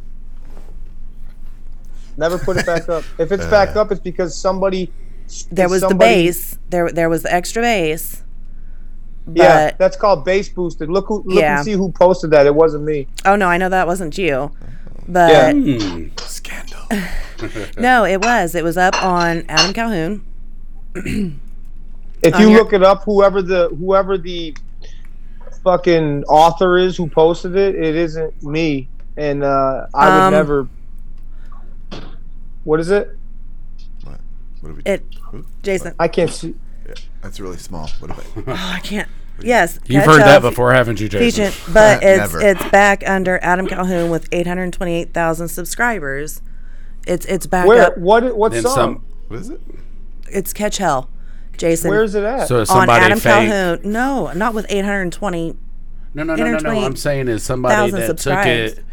Speaker 5: Never put it back up. If it's back up, it's because somebody.
Speaker 2: there was the
Speaker 5: somebody-
Speaker 2: bass there there was the extra bass
Speaker 5: Yeah, that's called bass boosted. Look who look
Speaker 2: Yeah.
Speaker 5: and see who posted that. It wasn't me.
Speaker 2: oh no i know that wasn't you but
Speaker 5: Yeah.
Speaker 3: Hmm.
Speaker 1: Scandal.
Speaker 2: no it was it was up on adam calhoun
Speaker 5: If
Speaker 2: On
Speaker 5: you
Speaker 2: your-
Speaker 5: look it up, whoever the whoever the fucking author is who posted it, it isn't me. And uh, I would
Speaker 2: Um,
Speaker 5: never. What is it?
Speaker 1: What? What do we?
Speaker 2: it
Speaker 1: Who?
Speaker 2: jason
Speaker 5: I can't see.
Speaker 1: Yeah, that's really small. What about?
Speaker 2: Oh, I can't. Yes,
Speaker 3: You've heard that before, haven't you, Jason?
Speaker 2: Featured, but it's
Speaker 1: Never.
Speaker 2: it's back under Adam Calhoun with 828,000 subscribers. It's it's back
Speaker 5: Where?
Speaker 2: up.
Speaker 5: What? What
Speaker 3: Then
Speaker 5: song?
Speaker 3: some.
Speaker 1: What is it?
Speaker 2: It's Catch Hell, Jason.
Speaker 5: Where's it at?
Speaker 3: So is
Speaker 2: on Adam
Speaker 3: fake?
Speaker 2: Calhoun? No, not with 820.
Speaker 3: No, no, no, no, no. I'm saying is somebody that took it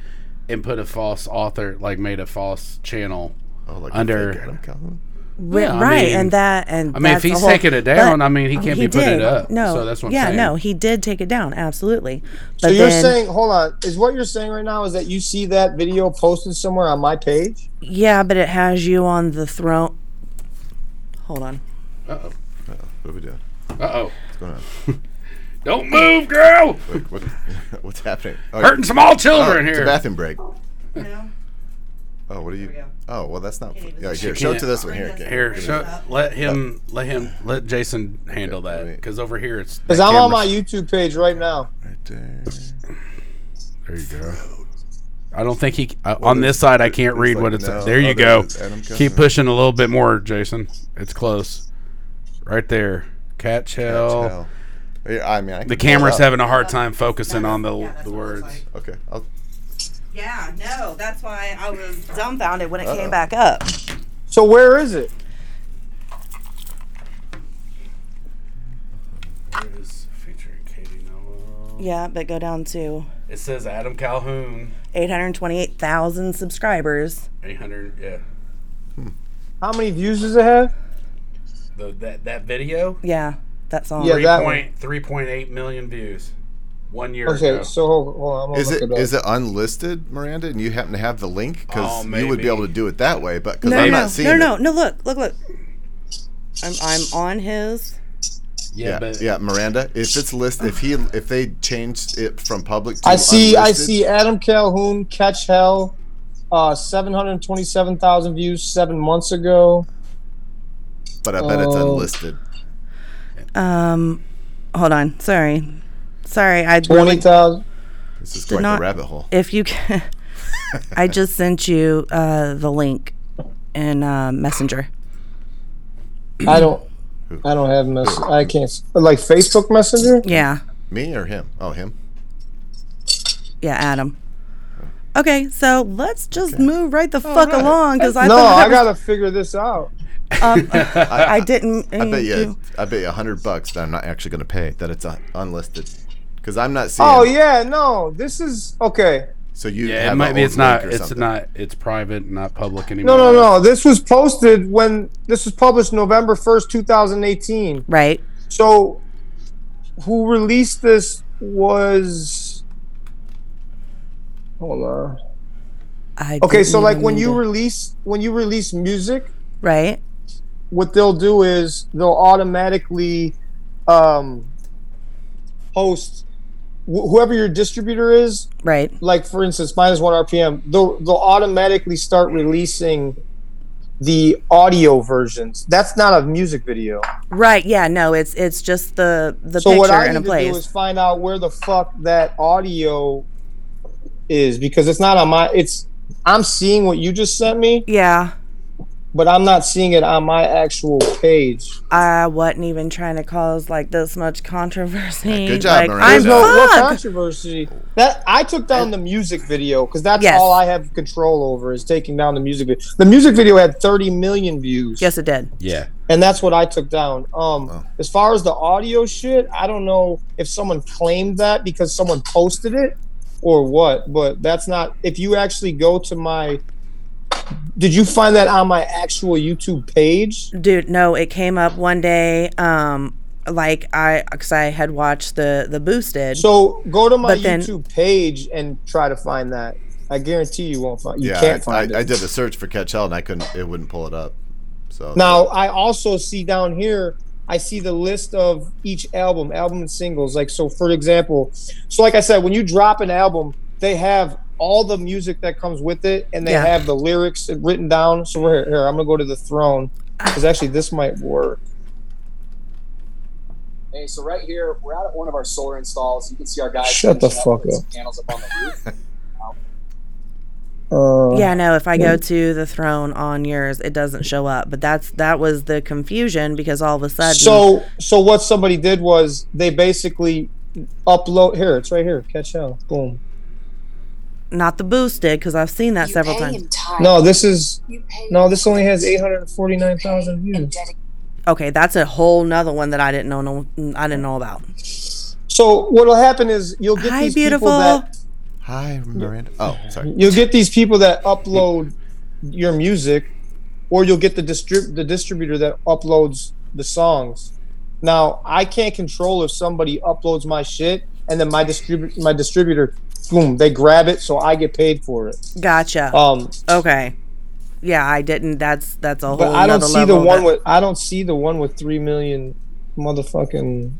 Speaker 3: and put a false author, like made a false channel.
Speaker 1: Oh, like
Speaker 3: Under-
Speaker 1: Adam Calhoun.
Speaker 2: Wi-
Speaker 3: Yeah, I
Speaker 2: right,
Speaker 3: mean-
Speaker 2: and that and
Speaker 3: I mean, if he's
Speaker 2: whole-
Speaker 3: taking it down,
Speaker 2: but
Speaker 3: I mean, he can't be putting it up.
Speaker 2: No,
Speaker 3: So that's what I'm
Speaker 2: yeah,
Speaker 3: saying.
Speaker 2: no, he did take it down, absolutely. But
Speaker 5: so you're
Speaker 2: then,
Speaker 5: saying, hold on, is what you're saying right now is that you see that video posted somewhere on my page?
Speaker 2: yeah, but it has you on the throne. Hold on.
Speaker 3: Uh oh.
Speaker 1: What are we doing?
Speaker 3: Uh oh.
Speaker 1: What's going on?
Speaker 3: Don't move, girl.
Speaker 1: Wait, what, what's happening? Oh,
Speaker 3: Hurting small
Speaker 1: oh,
Speaker 3: children
Speaker 1: it's a
Speaker 3: here.
Speaker 1: bathroom break. Oh, what are you? Oh, well, that's not. Yeah, here, show it to this one. Here.
Speaker 3: Here, show, let him, let him, let Jason handle that. Because over here, it's.
Speaker 5: Because
Speaker 3: that
Speaker 5: I'm on my YouTube page right now.
Speaker 1: Right there.
Speaker 3: There you go. I don't think he. Uh, on this side, I can't read
Speaker 1: like,
Speaker 3: what it's.
Speaker 1: no,
Speaker 3: there you
Speaker 1: oh,
Speaker 3: go.
Speaker 1: there it is. Adam
Speaker 3: Keep pushing a little bit more, Jason. It's close. Right there. Catch hell.
Speaker 1: Hell. I mean, I
Speaker 3: The camera's having a hard time focusing on the the words.
Speaker 1: Okay, I'll,
Speaker 2: Yeah, no, that's why I was dumbfounded when it
Speaker 1: Uh-oh.
Speaker 2: came back up.
Speaker 5: So where is it?
Speaker 3: Where is featuring Katie Noel.
Speaker 2: Yeah, but go down to
Speaker 3: It says Adam Calhoun,
Speaker 2: 828,000 subscribers.
Speaker 3: 800. Yeah. Hmm.
Speaker 5: How many views does it have?
Speaker 3: The, that that video.
Speaker 2: Yeah, that song.
Speaker 5: Yeah,
Speaker 3: Three
Speaker 5: that
Speaker 3: point three point eight million views. One year
Speaker 5: Okay,
Speaker 3: ago.
Speaker 5: so hold, hold on.
Speaker 1: Is it
Speaker 5: look it, up.
Speaker 1: is it unlisted, Miranda, and you happen to have the link because
Speaker 3: Oh,
Speaker 1: you would be able to do it that way, but because
Speaker 2: no,
Speaker 1: I'm
Speaker 2: no,
Speaker 1: not seeing
Speaker 2: no,
Speaker 1: it.
Speaker 2: no, no. Look, look, look. I'm I'm on his.
Speaker 3: Yeah,
Speaker 1: Yeah,
Speaker 3: but
Speaker 1: yeah, Miranda. If it's list, if he, if they changed it from public to
Speaker 5: I see. I see. Adam Calhoun catch hell. Uh, seven hundred twenty-seven thousand views seven months ago.
Speaker 1: but I bet it's
Speaker 5: Oh.
Speaker 1: unlisted.
Speaker 2: Um, hold on. Sorry, sorry. I
Speaker 5: Twenty
Speaker 2: really.
Speaker 1: This is quite
Speaker 2: not-
Speaker 1: the rabbit hole.
Speaker 2: if you can, I just sent you uh, the link in uh, Messenger.
Speaker 5: I don't. I don't have mess. I can't like Facebook Messenger.
Speaker 2: Yeah,
Speaker 1: Me or him? Oh, him.
Speaker 2: yeah, Adam. Okay, so let's just move right the fuck along because I
Speaker 5: no, I gotta figure this out.
Speaker 2: um, I didn't.
Speaker 1: I bet you.
Speaker 2: do-
Speaker 1: I bet you a hundred bucks that I'm not actually going to pay. That it's uh, unlisted, because I'm not seeing.
Speaker 5: Oh yeah, no, this is okay.
Speaker 1: So you.
Speaker 3: yeah,
Speaker 1: have
Speaker 3: it might be. It's not. It's
Speaker 1: something.
Speaker 3: not. It's private, not public anymore.
Speaker 5: No, no, no. This was posted when this was published November first, two thousand eighteen.
Speaker 2: right.
Speaker 5: So, who released this was. Hold on.
Speaker 2: I
Speaker 5: Okay, so like when you
Speaker 2: to-
Speaker 5: release when you release music,
Speaker 2: right,
Speaker 5: what they'll do is they'll automatically um, post wh- whoever your distributor is.
Speaker 2: right,
Speaker 5: Like for instance, minus one RPM. They'll they'll automatically start releasing the audio versions. That's not a music video.
Speaker 2: right. Yeah, no, it's it's just the the
Speaker 5: So what I
Speaker 2: in
Speaker 5: need
Speaker 2: a
Speaker 5: to do is find out where the fuck that audio is because it's not on my. It's I'm seeing what you just sent me,
Speaker 2: yeah,
Speaker 5: but I'm not seeing it on my actual page.
Speaker 2: I wasn't even trying to cause like this much controversy.
Speaker 1: good job,
Speaker 2: like,
Speaker 1: Miranda.
Speaker 2: I'm
Speaker 5: There's no what controversy. That I took down the music video because that's
Speaker 2: Yes.
Speaker 5: all I have control over is taking down the music video. The music video had 30 million views.
Speaker 2: Yes, it did.
Speaker 3: Yeah.
Speaker 5: and that's what I took down. Um,
Speaker 1: Oh.
Speaker 5: as far as the audio shit, I don't know if someone claimed that because someone posted it or what, but that's not. If you actually go to my, did you find that on my actual YouTube page?
Speaker 2: Dude, no, it came up one day. Um, like I, cause I had watched the the boosted.
Speaker 5: So go to my
Speaker 2: But then-
Speaker 5: YouTube page and try to find that. I guarantee you won't find. You
Speaker 1: Yeah,
Speaker 5: can't
Speaker 1: I,
Speaker 5: find
Speaker 1: I, I did a search for Catch Hell and I couldn't. It wouldn't pull it up. So
Speaker 5: Now I also see down here. I see the list of each album, album and singles. Like so, for example, so like I said, when you drop an album, they have all the music that comes with it, and they
Speaker 2: Yeah.
Speaker 5: have the lyrics written down. So we're here. I'm gonna go to the throne because actually this might work.
Speaker 6: Hey, so right here, we're out at one of our solar installs. You can see our guys.
Speaker 5: Shut the fuck
Speaker 6: putting
Speaker 5: up.
Speaker 6: some Panels up on the roof.
Speaker 5: Uh,
Speaker 2: yeah, no, if I go to the throne on yours, it doesn't show up. But that's that was the confusion because all of a sudden,
Speaker 5: So so what somebody did was they basically upload here. It's right here. Catch hell. Boom.
Speaker 2: Not the boosted because I've seen that
Speaker 7: You
Speaker 2: several times.
Speaker 5: No, this is no. This only has eight hundred forty nine thousand views.
Speaker 2: Okay, that's a whole nother one that I didn't know. No, I didn't know about.
Speaker 5: So what'll happen is you'll get
Speaker 2: Hi,
Speaker 5: these
Speaker 2: beautiful.
Speaker 5: people that
Speaker 1: hi, Miranda. Oh, sorry.
Speaker 5: you'll get these people that upload your music, or you'll get the distrib- the distributor that uploads the songs. Now I can't control if somebody uploads my shit and then my distribute my distributor, boom, they grab it so I get paid for it.
Speaker 2: Gotcha.
Speaker 5: Um,
Speaker 2: okay. Yeah, I didn't. That's that's a whole.
Speaker 5: but I don't see the one
Speaker 2: that-
Speaker 5: with I don't see the one with three million motherfucking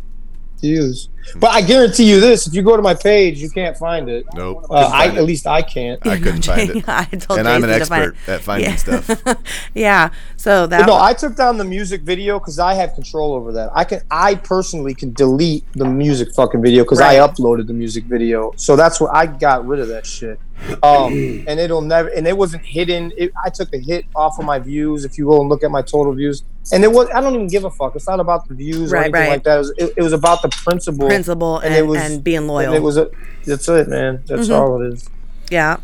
Speaker 5: views. But I guarantee you this: if you go to my page, you can't find it.
Speaker 1: Nope.
Speaker 5: Uh,
Speaker 1: couldn't
Speaker 5: I
Speaker 1: find
Speaker 5: at least I can't.
Speaker 1: I couldn't find it.
Speaker 2: I told
Speaker 1: And I'm an
Speaker 2: Jason to find
Speaker 1: expert at finding
Speaker 2: Yeah.
Speaker 1: stuff.
Speaker 2: yeah. So that.
Speaker 5: But no, I took down the music video because I have control over that. I can, I personally can delete the music fucking video because I uploaded the music video. So that's what I got rid of that shit. Um, and it'll never, and it wasn't hidden. It, I took a hit off of my views. If you go and look at my total views, and it was, I don't even give a fuck. It's not about the views or
Speaker 2: Right,
Speaker 5: anything
Speaker 2: right.
Speaker 5: like that. It was, it, it was about the principle.
Speaker 2: principle and,
Speaker 5: and it was-
Speaker 2: and being
Speaker 5: And
Speaker 2: loyal.
Speaker 5: it was a, that's it, man. That's
Speaker 2: Mhm.
Speaker 5: all it is.
Speaker 2: yeah.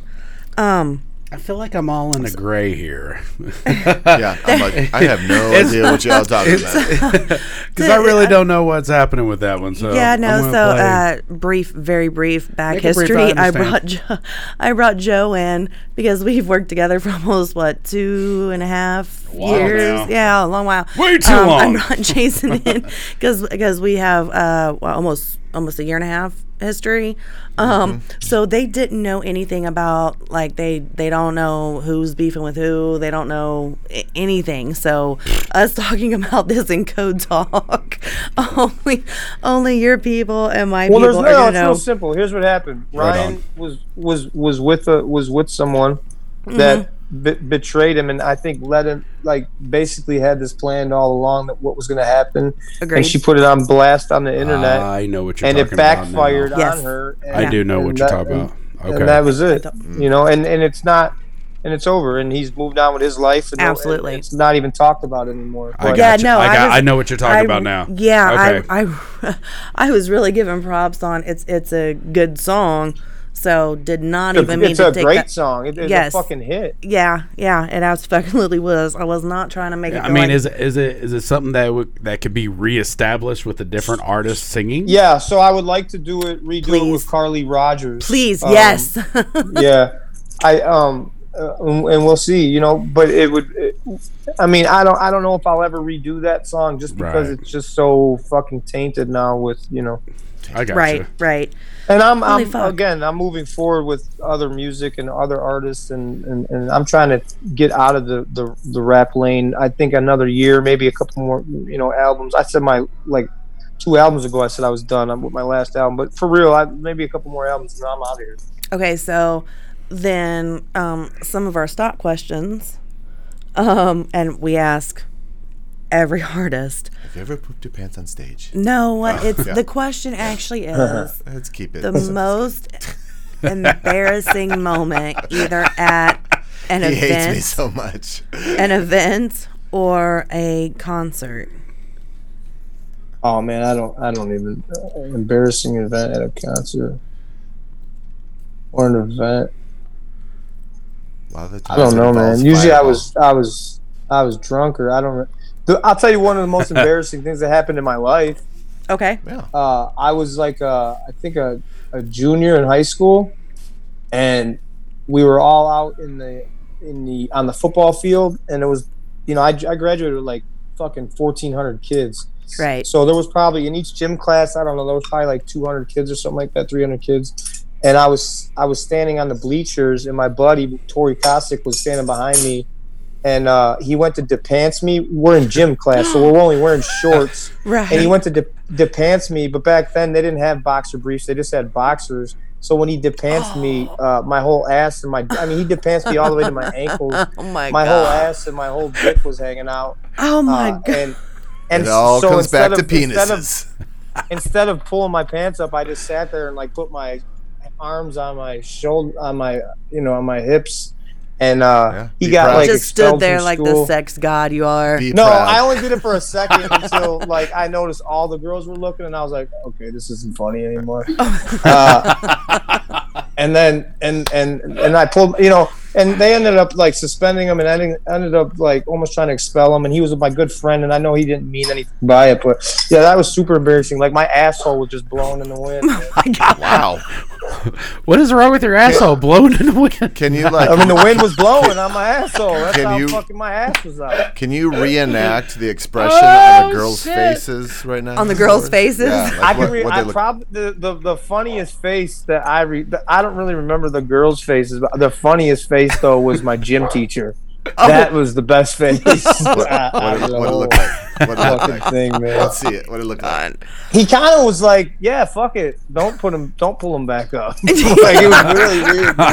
Speaker 2: Um.
Speaker 3: I feel like I'm all in a gray here.
Speaker 1: Yeah, I'm like, I have no
Speaker 3: It's-
Speaker 1: idea what y'all are talking about.
Speaker 3: Because I really don't know what's happening with that one. So
Speaker 2: yeah, no. So, uh, brief, very brief back
Speaker 3: Make it brief,
Speaker 2: history.
Speaker 3: I
Speaker 2: I, brought Joe, I brought Joe in because we've worked together for almost what two and a half
Speaker 3: while
Speaker 2: years.
Speaker 3: now.
Speaker 2: Yeah, a long while.
Speaker 3: Way too
Speaker 2: Um,
Speaker 3: long.
Speaker 2: I brought Jason in because because we have uh well, almost almost a year and a half history. Um, so they didn't know anything about like they they don't know who's beefing with who. They don't know a- anything. So us talking about this in code talk, only only your people and my
Speaker 5: Well,
Speaker 2: people
Speaker 5: there's
Speaker 2: are
Speaker 5: no.
Speaker 2: gonna
Speaker 5: It's
Speaker 2: know.
Speaker 5: real simple. Here's what happened. Ryan
Speaker 3: on.
Speaker 5: was was was with a was with someone
Speaker 2: Mm-hmm.
Speaker 5: that be- betrayed him, and I think let him like basically had this planned all along that what was going to happen,
Speaker 2: Agreed.
Speaker 5: and she put it on blast on the internet,
Speaker 3: I know what you're talking about.
Speaker 5: and
Speaker 3: talking
Speaker 5: it backfired
Speaker 3: about. now.
Speaker 2: Yes.
Speaker 5: on her. And,
Speaker 3: I do know what you're
Speaker 5: that-
Speaker 3: talking about.
Speaker 5: and
Speaker 3: Okay.
Speaker 5: that was it. You know, and and it's not. And it's over, and he's moved on with his life. And
Speaker 2: Absolutely.
Speaker 5: it's not even talked about anymore.
Speaker 3: I
Speaker 5: But-
Speaker 3: got
Speaker 2: Yeah,
Speaker 3: you.
Speaker 2: no,
Speaker 3: I,
Speaker 2: I was-
Speaker 3: I know what you're talking
Speaker 2: I-
Speaker 3: about now.
Speaker 2: Yeah,
Speaker 3: Okay.
Speaker 2: I, I I was really giving props on it's it's a good song. So did not even mean
Speaker 5: it's a great
Speaker 2: that.
Speaker 5: song. It, it's
Speaker 2: Yes.
Speaker 5: a fucking hit.
Speaker 2: Yeah, yeah, it absolutely was. I was not trying to make it.
Speaker 3: I mean,
Speaker 2: like-
Speaker 3: is it, is it is it something that would that could be reestablished with a different artist singing?
Speaker 5: Yeah, so I would like to do it, redo it
Speaker 2: Please.
Speaker 5: with Carly Rogers.
Speaker 2: please,
Speaker 5: Um,
Speaker 2: yes,
Speaker 5: yeah, I um, uh, and we'll see. You know, but it would. It, I mean, I don't. I don't know if I'll ever redo that song just because
Speaker 3: Right.
Speaker 5: it's just so fucking tainted now with you know.
Speaker 3: I got
Speaker 2: right,
Speaker 3: you.
Speaker 2: right.
Speaker 5: And I'm, I'm again, I'm moving forward with other music and other artists, and, and, and I'm trying to get out of the, the, the rap lane. I think another year, maybe a couple more, you know, albums. I said my like two albums ago, I said I was done with my last album, but for real, I, maybe a couple more albums, and I'm out of here.
Speaker 2: Okay, so then um, some of our stock questions, um, and we ask every artist.
Speaker 1: Have you ever pooped your pants on stage?
Speaker 2: No, what it's
Speaker 1: yeah.
Speaker 2: the question actually is
Speaker 1: Let's keep it.
Speaker 2: the most embarrassing moment either at an event.
Speaker 1: he hates me so much.
Speaker 2: an event or a concert.
Speaker 5: Oh man, I don't, I don't even uh, embarrassing event at a concert or an event.
Speaker 1: A lot of the
Speaker 5: I don't know, man. Usually, I was, I was, I was drunk, or I don't. The, I'll tell you one of the most embarrassing things that happened in my life.
Speaker 2: Okay.
Speaker 1: Yeah.
Speaker 5: uh, I was like, uh, I think a, a junior in high school, and we were all out in the in the on the football field, and it was, you know, I, I graduated with like fucking fourteen hundred kids.
Speaker 2: Right.
Speaker 5: So there was probably in each gym class, I don't know, there was probably like two hundred kids or something like that, three hundred kids. And I was I was standing on the bleachers, and my buddy Tori Kosick was standing behind me, and uh, he went to depants me. We're in gym class, so we're only wearing shorts
Speaker 2: Right.
Speaker 5: and he went to de- depants me. But back then they didn't have boxer briefs; they just had boxers. So when he depants me, uh, my whole ass and my—I mean, he depants me all the way to my ankles.
Speaker 2: oh my,
Speaker 5: My
Speaker 2: god.
Speaker 5: whole ass and my whole dick was hanging out.
Speaker 2: Oh my
Speaker 5: Uh,
Speaker 2: god.
Speaker 5: and and
Speaker 1: It all
Speaker 5: so
Speaker 1: comes back
Speaker 5: instead
Speaker 1: to
Speaker 5: of- Instead of, instead of pulling my pants up, I just sat there and like put my arms on my shoulder, on my you know, on my hips, and uh,
Speaker 1: Yeah,
Speaker 5: he
Speaker 1: be
Speaker 5: got
Speaker 1: proud.
Speaker 5: like
Speaker 2: Just stood there
Speaker 5: from
Speaker 2: like the sex god you are.
Speaker 1: Be
Speaker 5: No,
Speaker 1: proud.
Speaker 5: I only did it for a second until like I noticed all the girls were looking, and I was like, okay, this isn't funny anymore. uh, and then and and and I pulled, you know, and they ended up like suspending him and ending, ended up like almost trying to expel him. And he was my good friend, and I know he didn't mean anything by it, but yeah, that was super embarrassing. Like my asshole was just blown in the wind.
Speaker 2: my god.
Speaker 1: wow.
Speaker 3: What is wrong with your asshole blown in the wind?
Speaker 1: Can you like?
Speaker 5: I mean, the wind was blowing on my asshole. That's
Speaker 1: Can
Speaker 5: how
Speaker 1: you-
Speaker 5: fucking my ass was out.
Speaker 1: Can you reenact the expression
Speaker 3: Oh,
Speaker 1: on the oh, girls'
Speaker 3: shit.
Speaker 1: faces right now?
Speaker 2: On the girls' faces?
Speaker 1: Yeah, like
Speaker 5: I can
Speaker 1: what-
Speaker 5: re- I
Speaker 1: they look-
Speaker 5: probably the, the the funniest face that I re- the, I don't really remember the girls' faces, but the funniest face though was my gym teacher. Oh. That was the best face.
Speaker 1: what, what, it,
Speaker 5: the
Speaker 1: what it
Speaker 5: whole
Speaker 1: look like? What it look
Speaker 5: fucking
Speaker 1: like?
Speaker 5: thing, man.
Speaker 1: Let's see it. What it look like?
Speaker 5: He kind of was like, "Yeah, fuck it, don't put him, don't pull him back up." like it was really weird.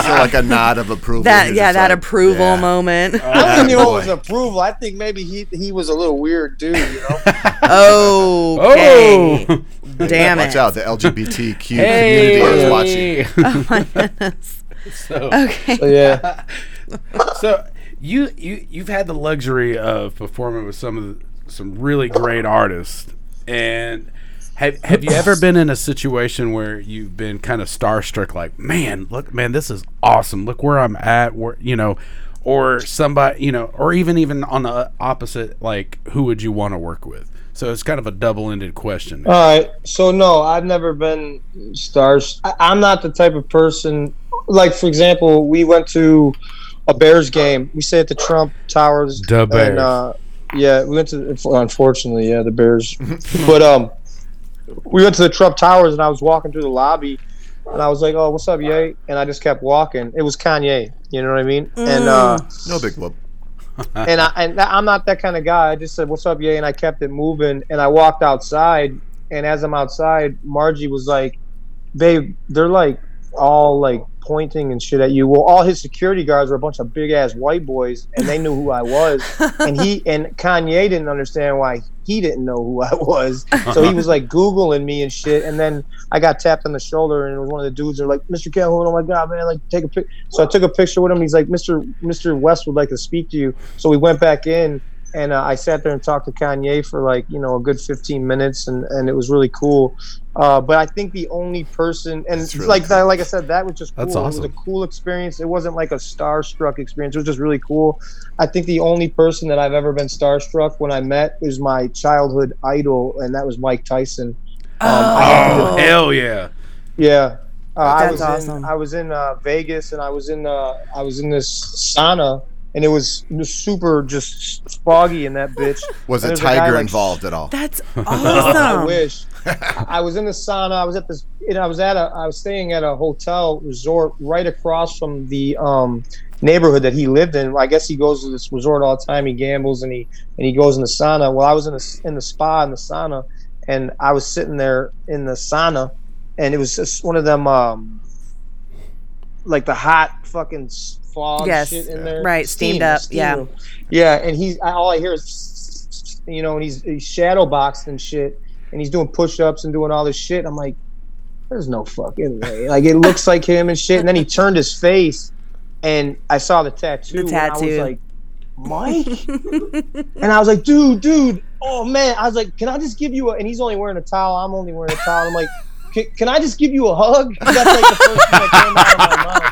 Speaker 1: So like a nod of approval.
Speaker 2: That yeah, that
Speaker 1: like,
Speaker 2: approval
Speaker 1: yeah.
Speaker 2: moment.
Speaker 5: I don't even know if it was oh, approval. I think maybe he he was a little weird dude, you know.
Speaker 2: okay.
Speaker 3: Oh,
Speaker 2: Damn
Speaker 1: Watch
Speaker 2: it.
Speaker 1: Watch out, the LGBTQ
Speaker 3: hey.
Speaker 1: community is watching.
Speaker 2: Oh my goodness.
Speaker 3: So,
Speaker 2: Okay.
Speaker 5: So yeah,
Speaker 3: so you you you've had the luxury of performing with some of the, some really great artists, and have have you ever been in a situation where you've been kind of starstruck, like, man, look, man, this is awesome. Look where I'm at, where you know, or somebody, you know, or even even on the opposite, like, who would you want to work with? So it's kind of a double-ended question.
Speaker 5: All right. So no, I've never been stars. I'm not the type of person. Like for example, we went to a Bears game. We stayed at the Trump Towers.
Speaker 3: The Bears.
Speaker 5: And, uh, yeah, we went to. Unfortunately, yeah, the Bears. but um, we went to the Trump Towers, and I was walking through the lobby, and I was like, "Oh, what's up, Ye?" And I just kept walking. It was Kanye. You know what I mean? And uh,
Speaker 1: No big whoop.
Speaker 5: and I and I'm not that kind of guy. I just said, "What's up, Ye?" And I kept it moving. And I walked outside, and as I'm outside, Margie was like, "Babe, they're like all like pointing and shit at you." Well, all his security guards were a bunch of big ass white boys, and they knew who I was. and he and Kanye didn't understand why he didn't know who I was. So he was like googling me and shit. And then I got tapped on the shoulder, and it was one of the dudes. They're like, "Mr. Calhoun, oh my god, man, like take a pic." So I took a picture with him. He's like, "Mr. Mr. West would like to speak to you." So we went back in, and uh, I sat there and talked to Kanye for like you know a good 15 minutes, and and it was really cool. Uh, but I think the only person, and
Speaker 1: That's really
Speaker 5: like that, like I said, that was just cool.
Speaker 3: That's
Speaker 5: It was a cool experience. It wasn't like a starstruck experience. It was just really cool. I think the only person that I've ever been starstruck when I met is my childhood idol, and that was Mike Tyson. Um, I-
Speaker 3: Oh, hell yeah.
Speaker 5: yeah. Uh, I
Speaker 2: That's
Speaker 5: was
Speaker 2: awesome.
Speaker 5: in I was in uh, Vegas and I was in uh, I was in this sauna and it was super just foggy in that bitch.
Speaker 1: Was
Speaker 5: And
Speaker 1: a
Speaker 5: there's guy,
Speaker 1: tiger
Speaker 5: like,
Speaker 1: involved at all?
Speaker 2: That's awesome.
Speaker 5: I wish. I I was in the sauna. I was at this. And I was at a. I was staying at a hotel resort right across from the um, neighborhood that he lived in. I guess he goes to this resort all the time. He gambles and he and he goes in the sauna. Well, I was in the in the spa in the sauna, and I was sitting there in the sauna, and it was just one of them. Um, like the hot fucking s- fog
Speaker 2: Yes.
Speaker 5: shit in there,
Speaker 2: Right, steamed up,
Speaker 5: steam
Speaker 2: yeah.
Speaker 5: room. yeah. And he's all I hear is, you know, and he's he's shadow boxed and shit, and he's doing push ups and doing all this shit. I'm like, there's no fucking way. Like it looks like him and shit. And then he turned his face, and I saw the tattoo.
Speaker 2: The
Speaker 5: And I was
Speaker 2: tattoo.
Speaker 5: like, Mike, and I was like, dude, dude, oh man. I was like, can I just give you a? And he's only wearing a towel. I'm only wearing a towel. I'm like, can, can I just give you a hug? That's like the first thing that came out of my mouth.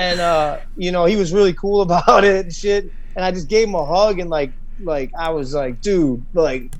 Speaker 5: And uh, you know, he was really cool about it and shit. And I just gave him a hug and like, like I was like, dude, like,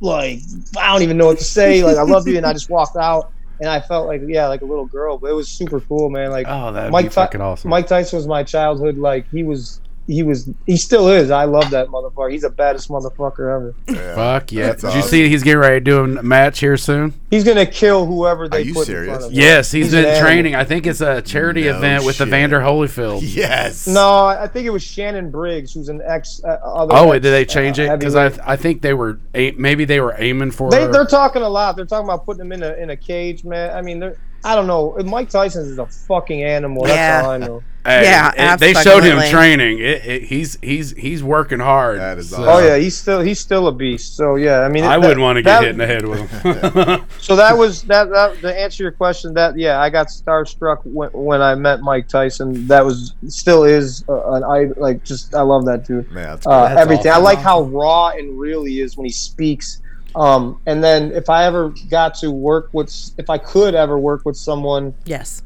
Speaker 5: like I don't even know what to say. Like I love you, and I just walked out. And I felt like, yeah, like a little girl, but it was super cool, man. Like
Speaker 3: Oh, that'd be
Speaker 5: Mike Ty-
Speaker 3: fucking awesome.
Speaker 5: Mike Tyson was my childhood. Like he was, he was, he still is. I love that motherfucker. He's the baddest motherfucker ever.
Speaker 1: Yeah.
Speaker 3: Fuck yeah.
Speaker 1: That's
Speaker 3: Did you see he's getting ready to do a match here soon?
Speaker 5: He's gonna kill whoever they
Speaker 1: you
Speaker 5: put
Speaker 1: serious?
Speaker 5: in front of him.
Speaker 3: Yes, he's
Speaker 5: He's an
Speaker 3: been
Speaker 5: animal.
Speaker 3: training. I think it's a charity
Speaker 1: No
Speaker 3: event with the
Speaker 1: shit.
Speaker 3: Evander Holyfield.
Speaker 1: Yes.
Speaker 5: No, I think it was Shannon Briggs, who's an ex. Uh, other
Speaker 3: Oh,
Speaker 5: ex,
Speaker 3: did they change
Speaker 5: uh,
Speaker 3: it? Because I. I think they were maybe they were aiming for.
Speaker 5: They,
Speaker 3: a-
Speaker 5: they're talking a lot. They're talking about putting him in a in a cage, man. I mean, they're. I don't know. Mike Tyson is a fucking animal. That's
Speaker 2: Yeah.
Speaker 5: all I know.
Speaker 3: Hey,
Speaker 2: Yeah,
Speaker 3: it- they showed him training. It, it, he's he's he's working hard.
Speaker 1: That is
Speaker 3: So,
Speaker 5: Oh yeah, he's still he's still a beast. So yeah, I mean,
Speaker 3: I
Speaker 5: that-
Speaker 3: wouldn't want to get
Speaker 5: that-
Speaker 3: hit in the head with him.
Speaker 5: So that was that, that. To answer your question, that yeah, I got starstruck when, when I met Mike Tyson. That was still is uh, an I like just I love that dude.
Speaker 1: Man, that's
Speaker 5: uh,
Speaker 3: That's
Speaker 5: everything. I like how raw and real he is when he speaks. Um, and then if I ever got to work with, if I could ever work with someone,
Speaker 2: Yes.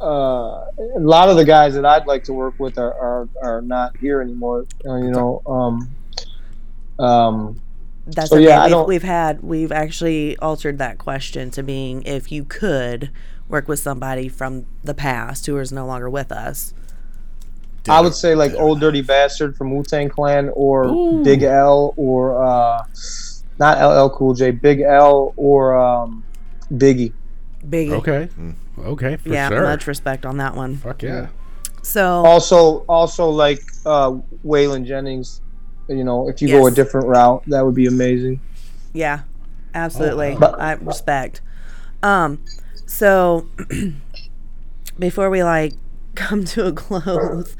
Speaker 5: uh, a lot of the guys that I'd like to work with are are, are not here anymore. Uh, you know, um, um,
Speaker 2: That's
Speaker 5: So,
Speaker 2: okay.
Speaker 5: yeah, I
Speaker 2: we've,
Speaker 5: don't-
Speaker 2: we've had we've actually altered that question to being if you could work with somebody from the past who is no longer with us.
Speaker 5: I would say like Ol' Dirty Bastard from Wu Tang Clan or
Speaker 3: Ooh.
Speaker 5: Big L or uh, not LL Cool J, Big L or um, Biggie.
Speaker 2: Biggie.
Speaker 3: okay, okay, for
Speaker 2: yeah,
Speaker 3: sure.
Speaker 2: much respect on that one.
Speaker 3: Fuck yeah.
Speaker 2: So
Speaker 5: Also, also like uh, Waylon Jennings. You know, if you go a different route, that would be amazing.
Speaker 2: yeah, absolutely.
Speaker 5: wow.
Speaker 2: I respect. Um, so before we like come to a close,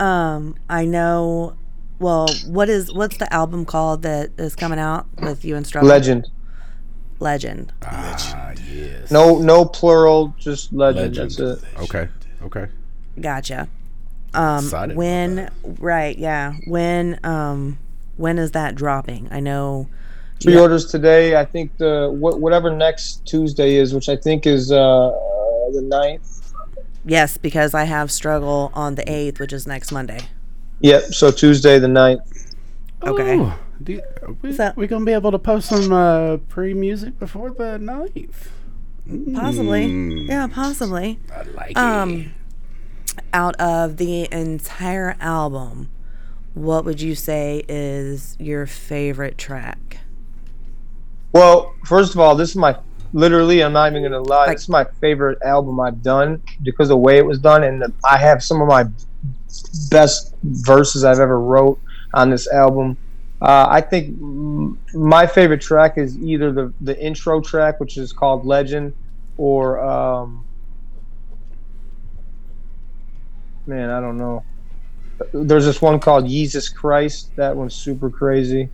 Speaker 2: um, I know. Well, what is what's the album called that is coming out with you and Struggle?
Speaker 5: Legend.
Speaker 2: Legend.
Speaker 3: Ah, yes.
Speaker 5: No, no plural, just legend.
Speaker 3: Legend.
Speaker 5: That's it.
Speaker 3: Okay. Okay.
Speaker 2: Gotcha. Um,
Speaker 3: Excited
Speaker 2: when right? Yeah. When um, when is that dropping? I know.
Speaker 5: Pre-orders today. I think the wh- whatever next Tuesday is, which I think is uh, uh, the 9th.
Speaker 2: Yes, because I have Struggle on the eighth, which is next Monday.
Speaker 5: Yep. So Tuesday the 9th.
Speaker 2: Okay.
Speaker 3: Ooh, do you- are we,
Speaker 2: So-
Speaker 3: we gonna be able to post some uh, pre music before the 9th?
Speaker 2: Possibly.
Speaker 3: Mm,
Speaker 2: Yeah, possibly.
Speaker 3: I like it.
Speaker 2: Um, out of the entire album, what would you say is your favorite track?
Speaker 5: Well, first of all, this is my literally, I'm not even gonna lie.
Speaker 2: Like-
Speaker 5: it's my favorite album I've done because of the way it was done, and the, I have some of my best verses I've ever wrote on this album. Uh, I think my favorite track is either the the intro track, which is called Legend, or um, man, I don't know. There's this one called Jesus Christ. That one's super crazy.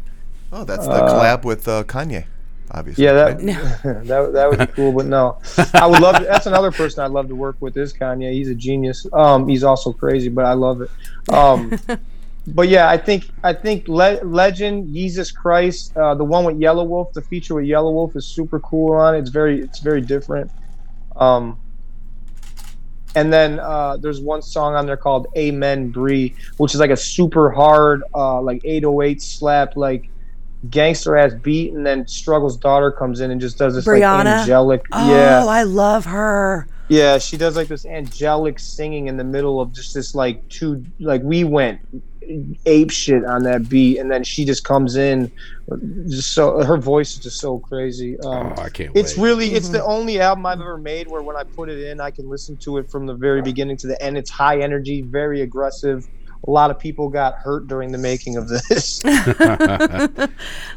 Speaker 1: Oh, that's the
Speaker 5: Uh,
Speaker 1: collab with uh, Kanye, obviously.
Speaker 5: Yeah,
Speaker 1: right?
Speaker 5: that that that would be cool, but no, I would love. That's another person I'd love to work with is Kanye. He's a genius. Um, he's also crazy, but I love it. Um, but yeah, I think I think Le- Legend, Jesus Christ, uh, the one with Yelawolf, the feature with Yelawolf is super cool on it. It's very it's very different. Um, and then uh, there's one song on there called Amen Bree, which is like a super hard, uh, like 808 slap, like gangster ass beat, and then Struggle's daughter comes in and just does this like
Speaker 2: Brianna?
Speaker 5: angelic.
Speaker 2: Oh,
Speaker 5: yeah,
Speaker 2: I love her.
Speaker 5: yeah, she does like this angelic singing in the middle of just this like two like we went ape shit on that beat, and then she just comes in, just so her voice is just so crazy. Um,
Speaker 3: Oh, I can't
Speaker 5: it's
Speaker 3: wait.
Speaker 5: really it's the only album I've ever made where when I put it in, I can listen to it from the very beginning to the end. It's high energy, very aggressive. A lot of people got hurt during the making of this.
Speaker 3: oh,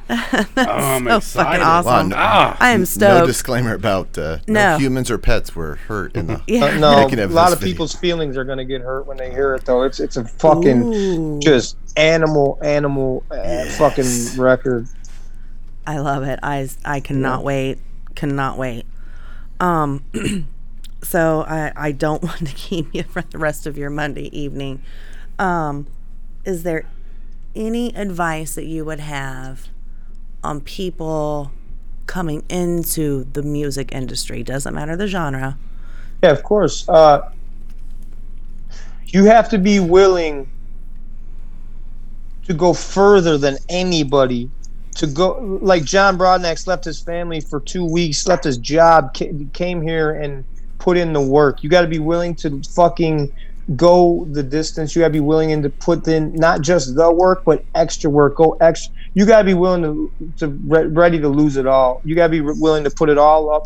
Speaker 3: I'm
Speaker 2: so
Speaker 3: excited.
Speaker 2: fucking awesome.
Speaker 1: no-
Speaker 3: Ah,
Speaker 2: I am stoked.
Speaker 1: No disclaimer about uh, no.
Speaker 2: No.
Speaker 1: humans or pets were hurt in the.
Speaker 2: yeah.
Speaker 5: Uh, no,
Speaker 1: Making
Speaker 5: a lot
Speaker 1: this
Speaker 5: of
Speaker 1: video.
Speaker 5: people's feelings are gonna get hurt when they hear it, though. It's it's a fucking
Speaker 2: Ooh,
Speaker 5: just animal animal uh, fucking record.
Speaker 2: I love it. I I cannot wait. Cannot wait. Um, so I I don't want to keep you for the rest of your Monday evening. Um, is there any advice that you would have on people coming into the music industry? Doesn't matter the genre.
Speaker 5: Yeah, of course. Uh, you have to be willing to go further than anybody. To go like John Broadnax left his family for two weeks, left his job, came here and put in the work. You got to be willing to fucking go the distance. You got to be willing to put in not just the work, but extra work. Go extra. You got to be willing to to re- ready to lose it all. You got to be re- willing to put it all up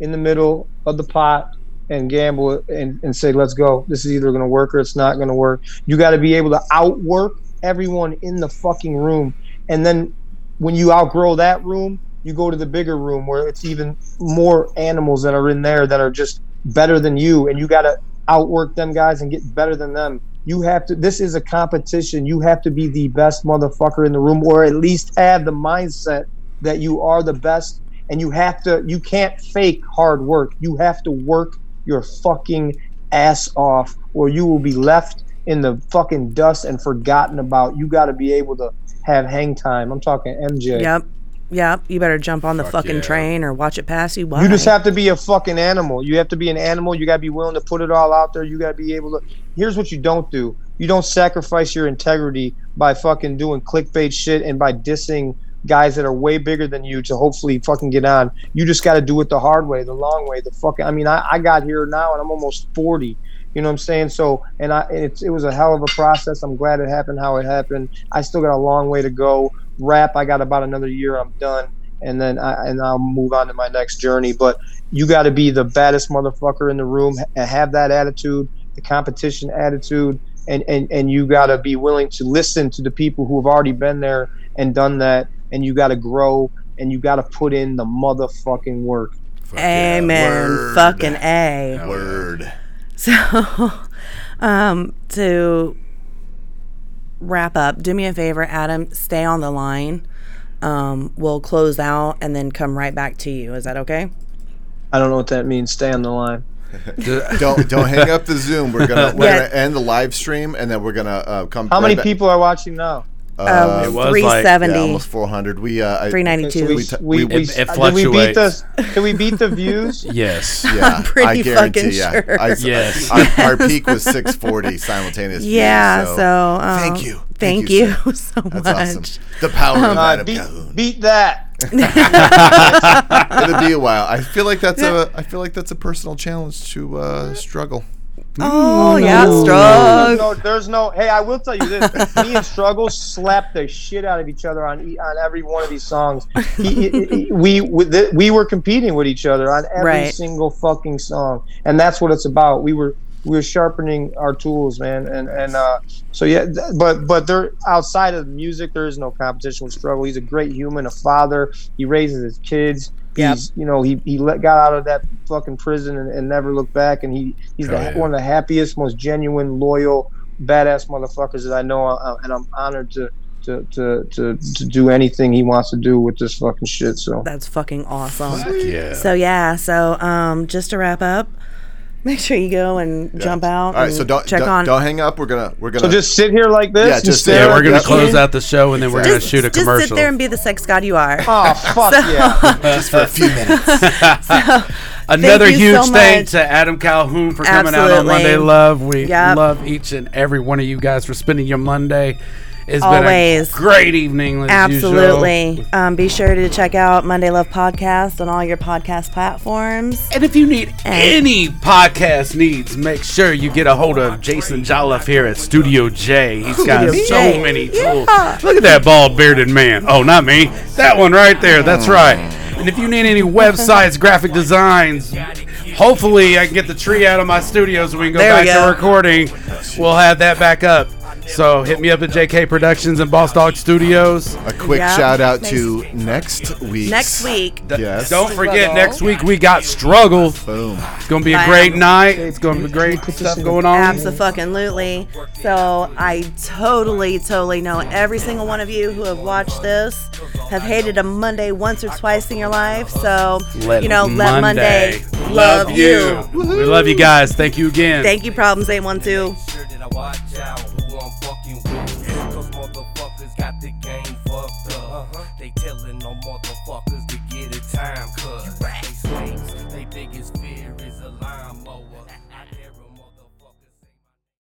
Speaker 5: in the middle of the pot and gamble and, and say, let's go. This is either going to work or it's not going to work. You got to be able to outwork everyone in the fucking room. And then when you outgrow that room, you go to the bigger room where it's even more animals that are in there that are just better than you. And you got to outwork them guys and get better than them. You have to, this is a competition. You have to be the best motherfucker in the room or at least have the mindset that you are the best and you have to you can't fake hard work you have to work your fucking ass off or you will be left in the fucking dust and forgotten about you got to be able to have hang time i'm talking mj
Speaker 2: Yep. Yep. You better jump on the
Speaker 3: Fuck
Speaker 2: fucking
Speaker 3: yeah.
Speaker 2: train or watch it pass you by.
Speaker 5: you just have to be a fucking animal you have to be an animal you got to be willing to put it all out there you got to be able to here's what you don't do you don't sacrifice your integrity by fucking doing clickbait shit and by dissing guys that are way bigger than you to hopefully fucking get on you just got to do it the hard way the long way the fucking i mean I, I got here now and i'm almost 40 you know what i'm saying so and i and it's, it was a hell of a process i'm glad it happened how it happened i still got a long way to go rap i got about another year i'm done and then I, and I'll move on to my next journey. But you got to be the baddest motherfucker in the room and have that attitude, the competition attitude, and and and you got to be willing to listen to the people who have already been there and done that. And you got to grow and you got to put in the motherfucking work.
Speaker 3: fuck yeah.
Speaker 2: Amen.
Speaker 1: Word.
Speaker 2: Fucking A.
Speaker 1: Word.
Speaker 2: So, um, to wrap up, do me a favor, Adam, stay on the line. Um, we'll close out and then come right back to you. Is that okay?
Speaker 5: I don't know what that means. Stay on the line.
Speaker 1: Don't don't hang up the Zoom. We're gonna we're
Speaker 2: Yeah.
Speaker 1: gonna end the live stream and then we're gonna uh, come.
Speaker 5: How
Speaker 1: right
Speaker 5: many
Speaker 1: back-
Speaker 5: people are watching now?
Speaker 1: Uh,
Speaker 3: It
Speaker 2: Um,
Speaker 3: was
Speaker 2: three
Speaker 3: like-
Speaker 1: yeah, almost 400. We uh, I-
Speaker 2: three ninety
Speaker 5: Okay, so we,
Speaker 1: We t-
Speaker 5: we,
Speaker 1: we-
Speaker 5: we,
Speaker 3: It- it
Speaker 5: did we beat the
Speaker 3: fluctuates.
Speaker 5: did we beat the views?
Speaker 3: Yes.
Speaker 1: Yeah,
Speaker 2: pretty
Speaker 1: I guarantee.
Speaker 2: fucking
Speaker 1: yeah,
Speaker 2: sure.
Speaker 1: I,
Speaker 3: Yes.
Speaker 1: Our, our peak was 640 simultaneous. views,
Speaker 2: Yeah. So, um,
Speaker 1: thank you.
Speaker 2: Thank, you,
Speaker 1: sir.
Speaker 2: so
Speaker 1: That's
Speaker 2: much.
Speaker 1: awesome. The power of
Speaker 5: Uh,
Speaker 1: Adam
Speaker 5: beat,
Speaker 1: Calhoun.
Speaker 5: beat that.
Speaker 1: It'll be a while. I feel like that's a. I feel like that's a personal challenge to uh, struggle.
Speaker 2: Oh mm, yeah,
Speaker 5: There's
Speaker 2: strong.
Speaker 5: no, there's no. Hey, I will tell you this: me and Struggle slapped the shit out of each other on e- on every one of these songs. He, he- he- we we, we were competing with each other on every
Speaker 2: Right.
Speaker 5: single fucking song, and that's what it's about. We were we were sharpening our tools, man, and and uh, so yeah. th- But but there outside of music, there is no competition with Struggle. He's a great human, a father. He raises his kids.
Speaker 2: Yep.
Speaker 5: He's you know he he let, got out of that fucking prison and, and never looked back, and he he's the,
Speaker 3: Oh, yeah.
Speaker 5: one of the happiest, most genuine, loyal, badass motherfuckers that I know, uh, and I'm honored to. To, to, to, to do anything he wants to do with this fucking shit. So
Speaker 2: That's fucking awesome.
Speaker 3: Fuck Yeah.
Speaker 2: So yeah, so um, just to wrap up, make sure you go and jump out.
Speaker 1: All right, so don't
Speaker 2: check
Speaker 1: don't,
Speaker 2: on.
Speaker 1: don't hang up. We're gonna we're gonna
Speaker 5: so just sit here like this.
Speaker 1: Yeah, just-
Speaker 5: stare
Speaker 3: yeah, we're gonna close out the show and then we're gonna
Speaker 2: just,
Speaker 3: shoot a
Speaker 2: just
Speaker 3: commercial.
Speaker 2: sit there and be the sex god you are.
Speaker 5: Oh fuck yeah!
Speaker 1: just for a few minutes.
Speaker 3: Another
Speaker 2: Thank you
Speaker 3: huge
Speaker 2: so
Speaker 3: thanks
Speaker 2: much.
Speaker 3: to Adam Calhoun for coming out on Monday Love. We
Speaker 2: Yep.
Speaker 3: love each and every one of you guys for spending your Monday. It's
Speaker 2: Always.
Speaker 3: been a great evening.
Speaker 2: Absolutely. Um, be sure to check out Monday Love Podcast on all your podcast platforms.
Speaker 3: And if you need
Speaker 2: And-
Speaker 3: any podcast needs, make sure you get a hold of Jason Jolliffe here at Studio J. He's got
Speaker 2: Studio
Speaker 3: so
Speaker 2: J.
Speaker 3: many tools.
Speaker 2: Yeah.
Speaker 3: Look at that bald bearded man. Oh, not me. That one right there. That's right. And if you need any websites, graphic designs, hopefully I can get the tree out of my studio so we can go
Speaker 2: There
Speaker 3: back to recording. We'll have that back up. So hit me up at JK Productions and Boss Dog Studios.
Speaker 1: A quick
Speaker 2: Yeah.
Speaker 1: shout out to next week.
Speaker 2: Next week.
Speaker 1: Yes.
Speaker 3: Don't forget, next week we got Struggle.
Speaker 1: Boom.
Speaker 3: It's gonna be a great night. It's gonna be great stuff going on.
Speaker 2: Absolutely. So I totally, totally know every single one of you who have watched this have hated a Monday once or twice in your life. So you know, let Monday, love you.
Speaker 3: We love you guys. Thank you again.
Speaker 2: Thank you, Problems Eight One Two.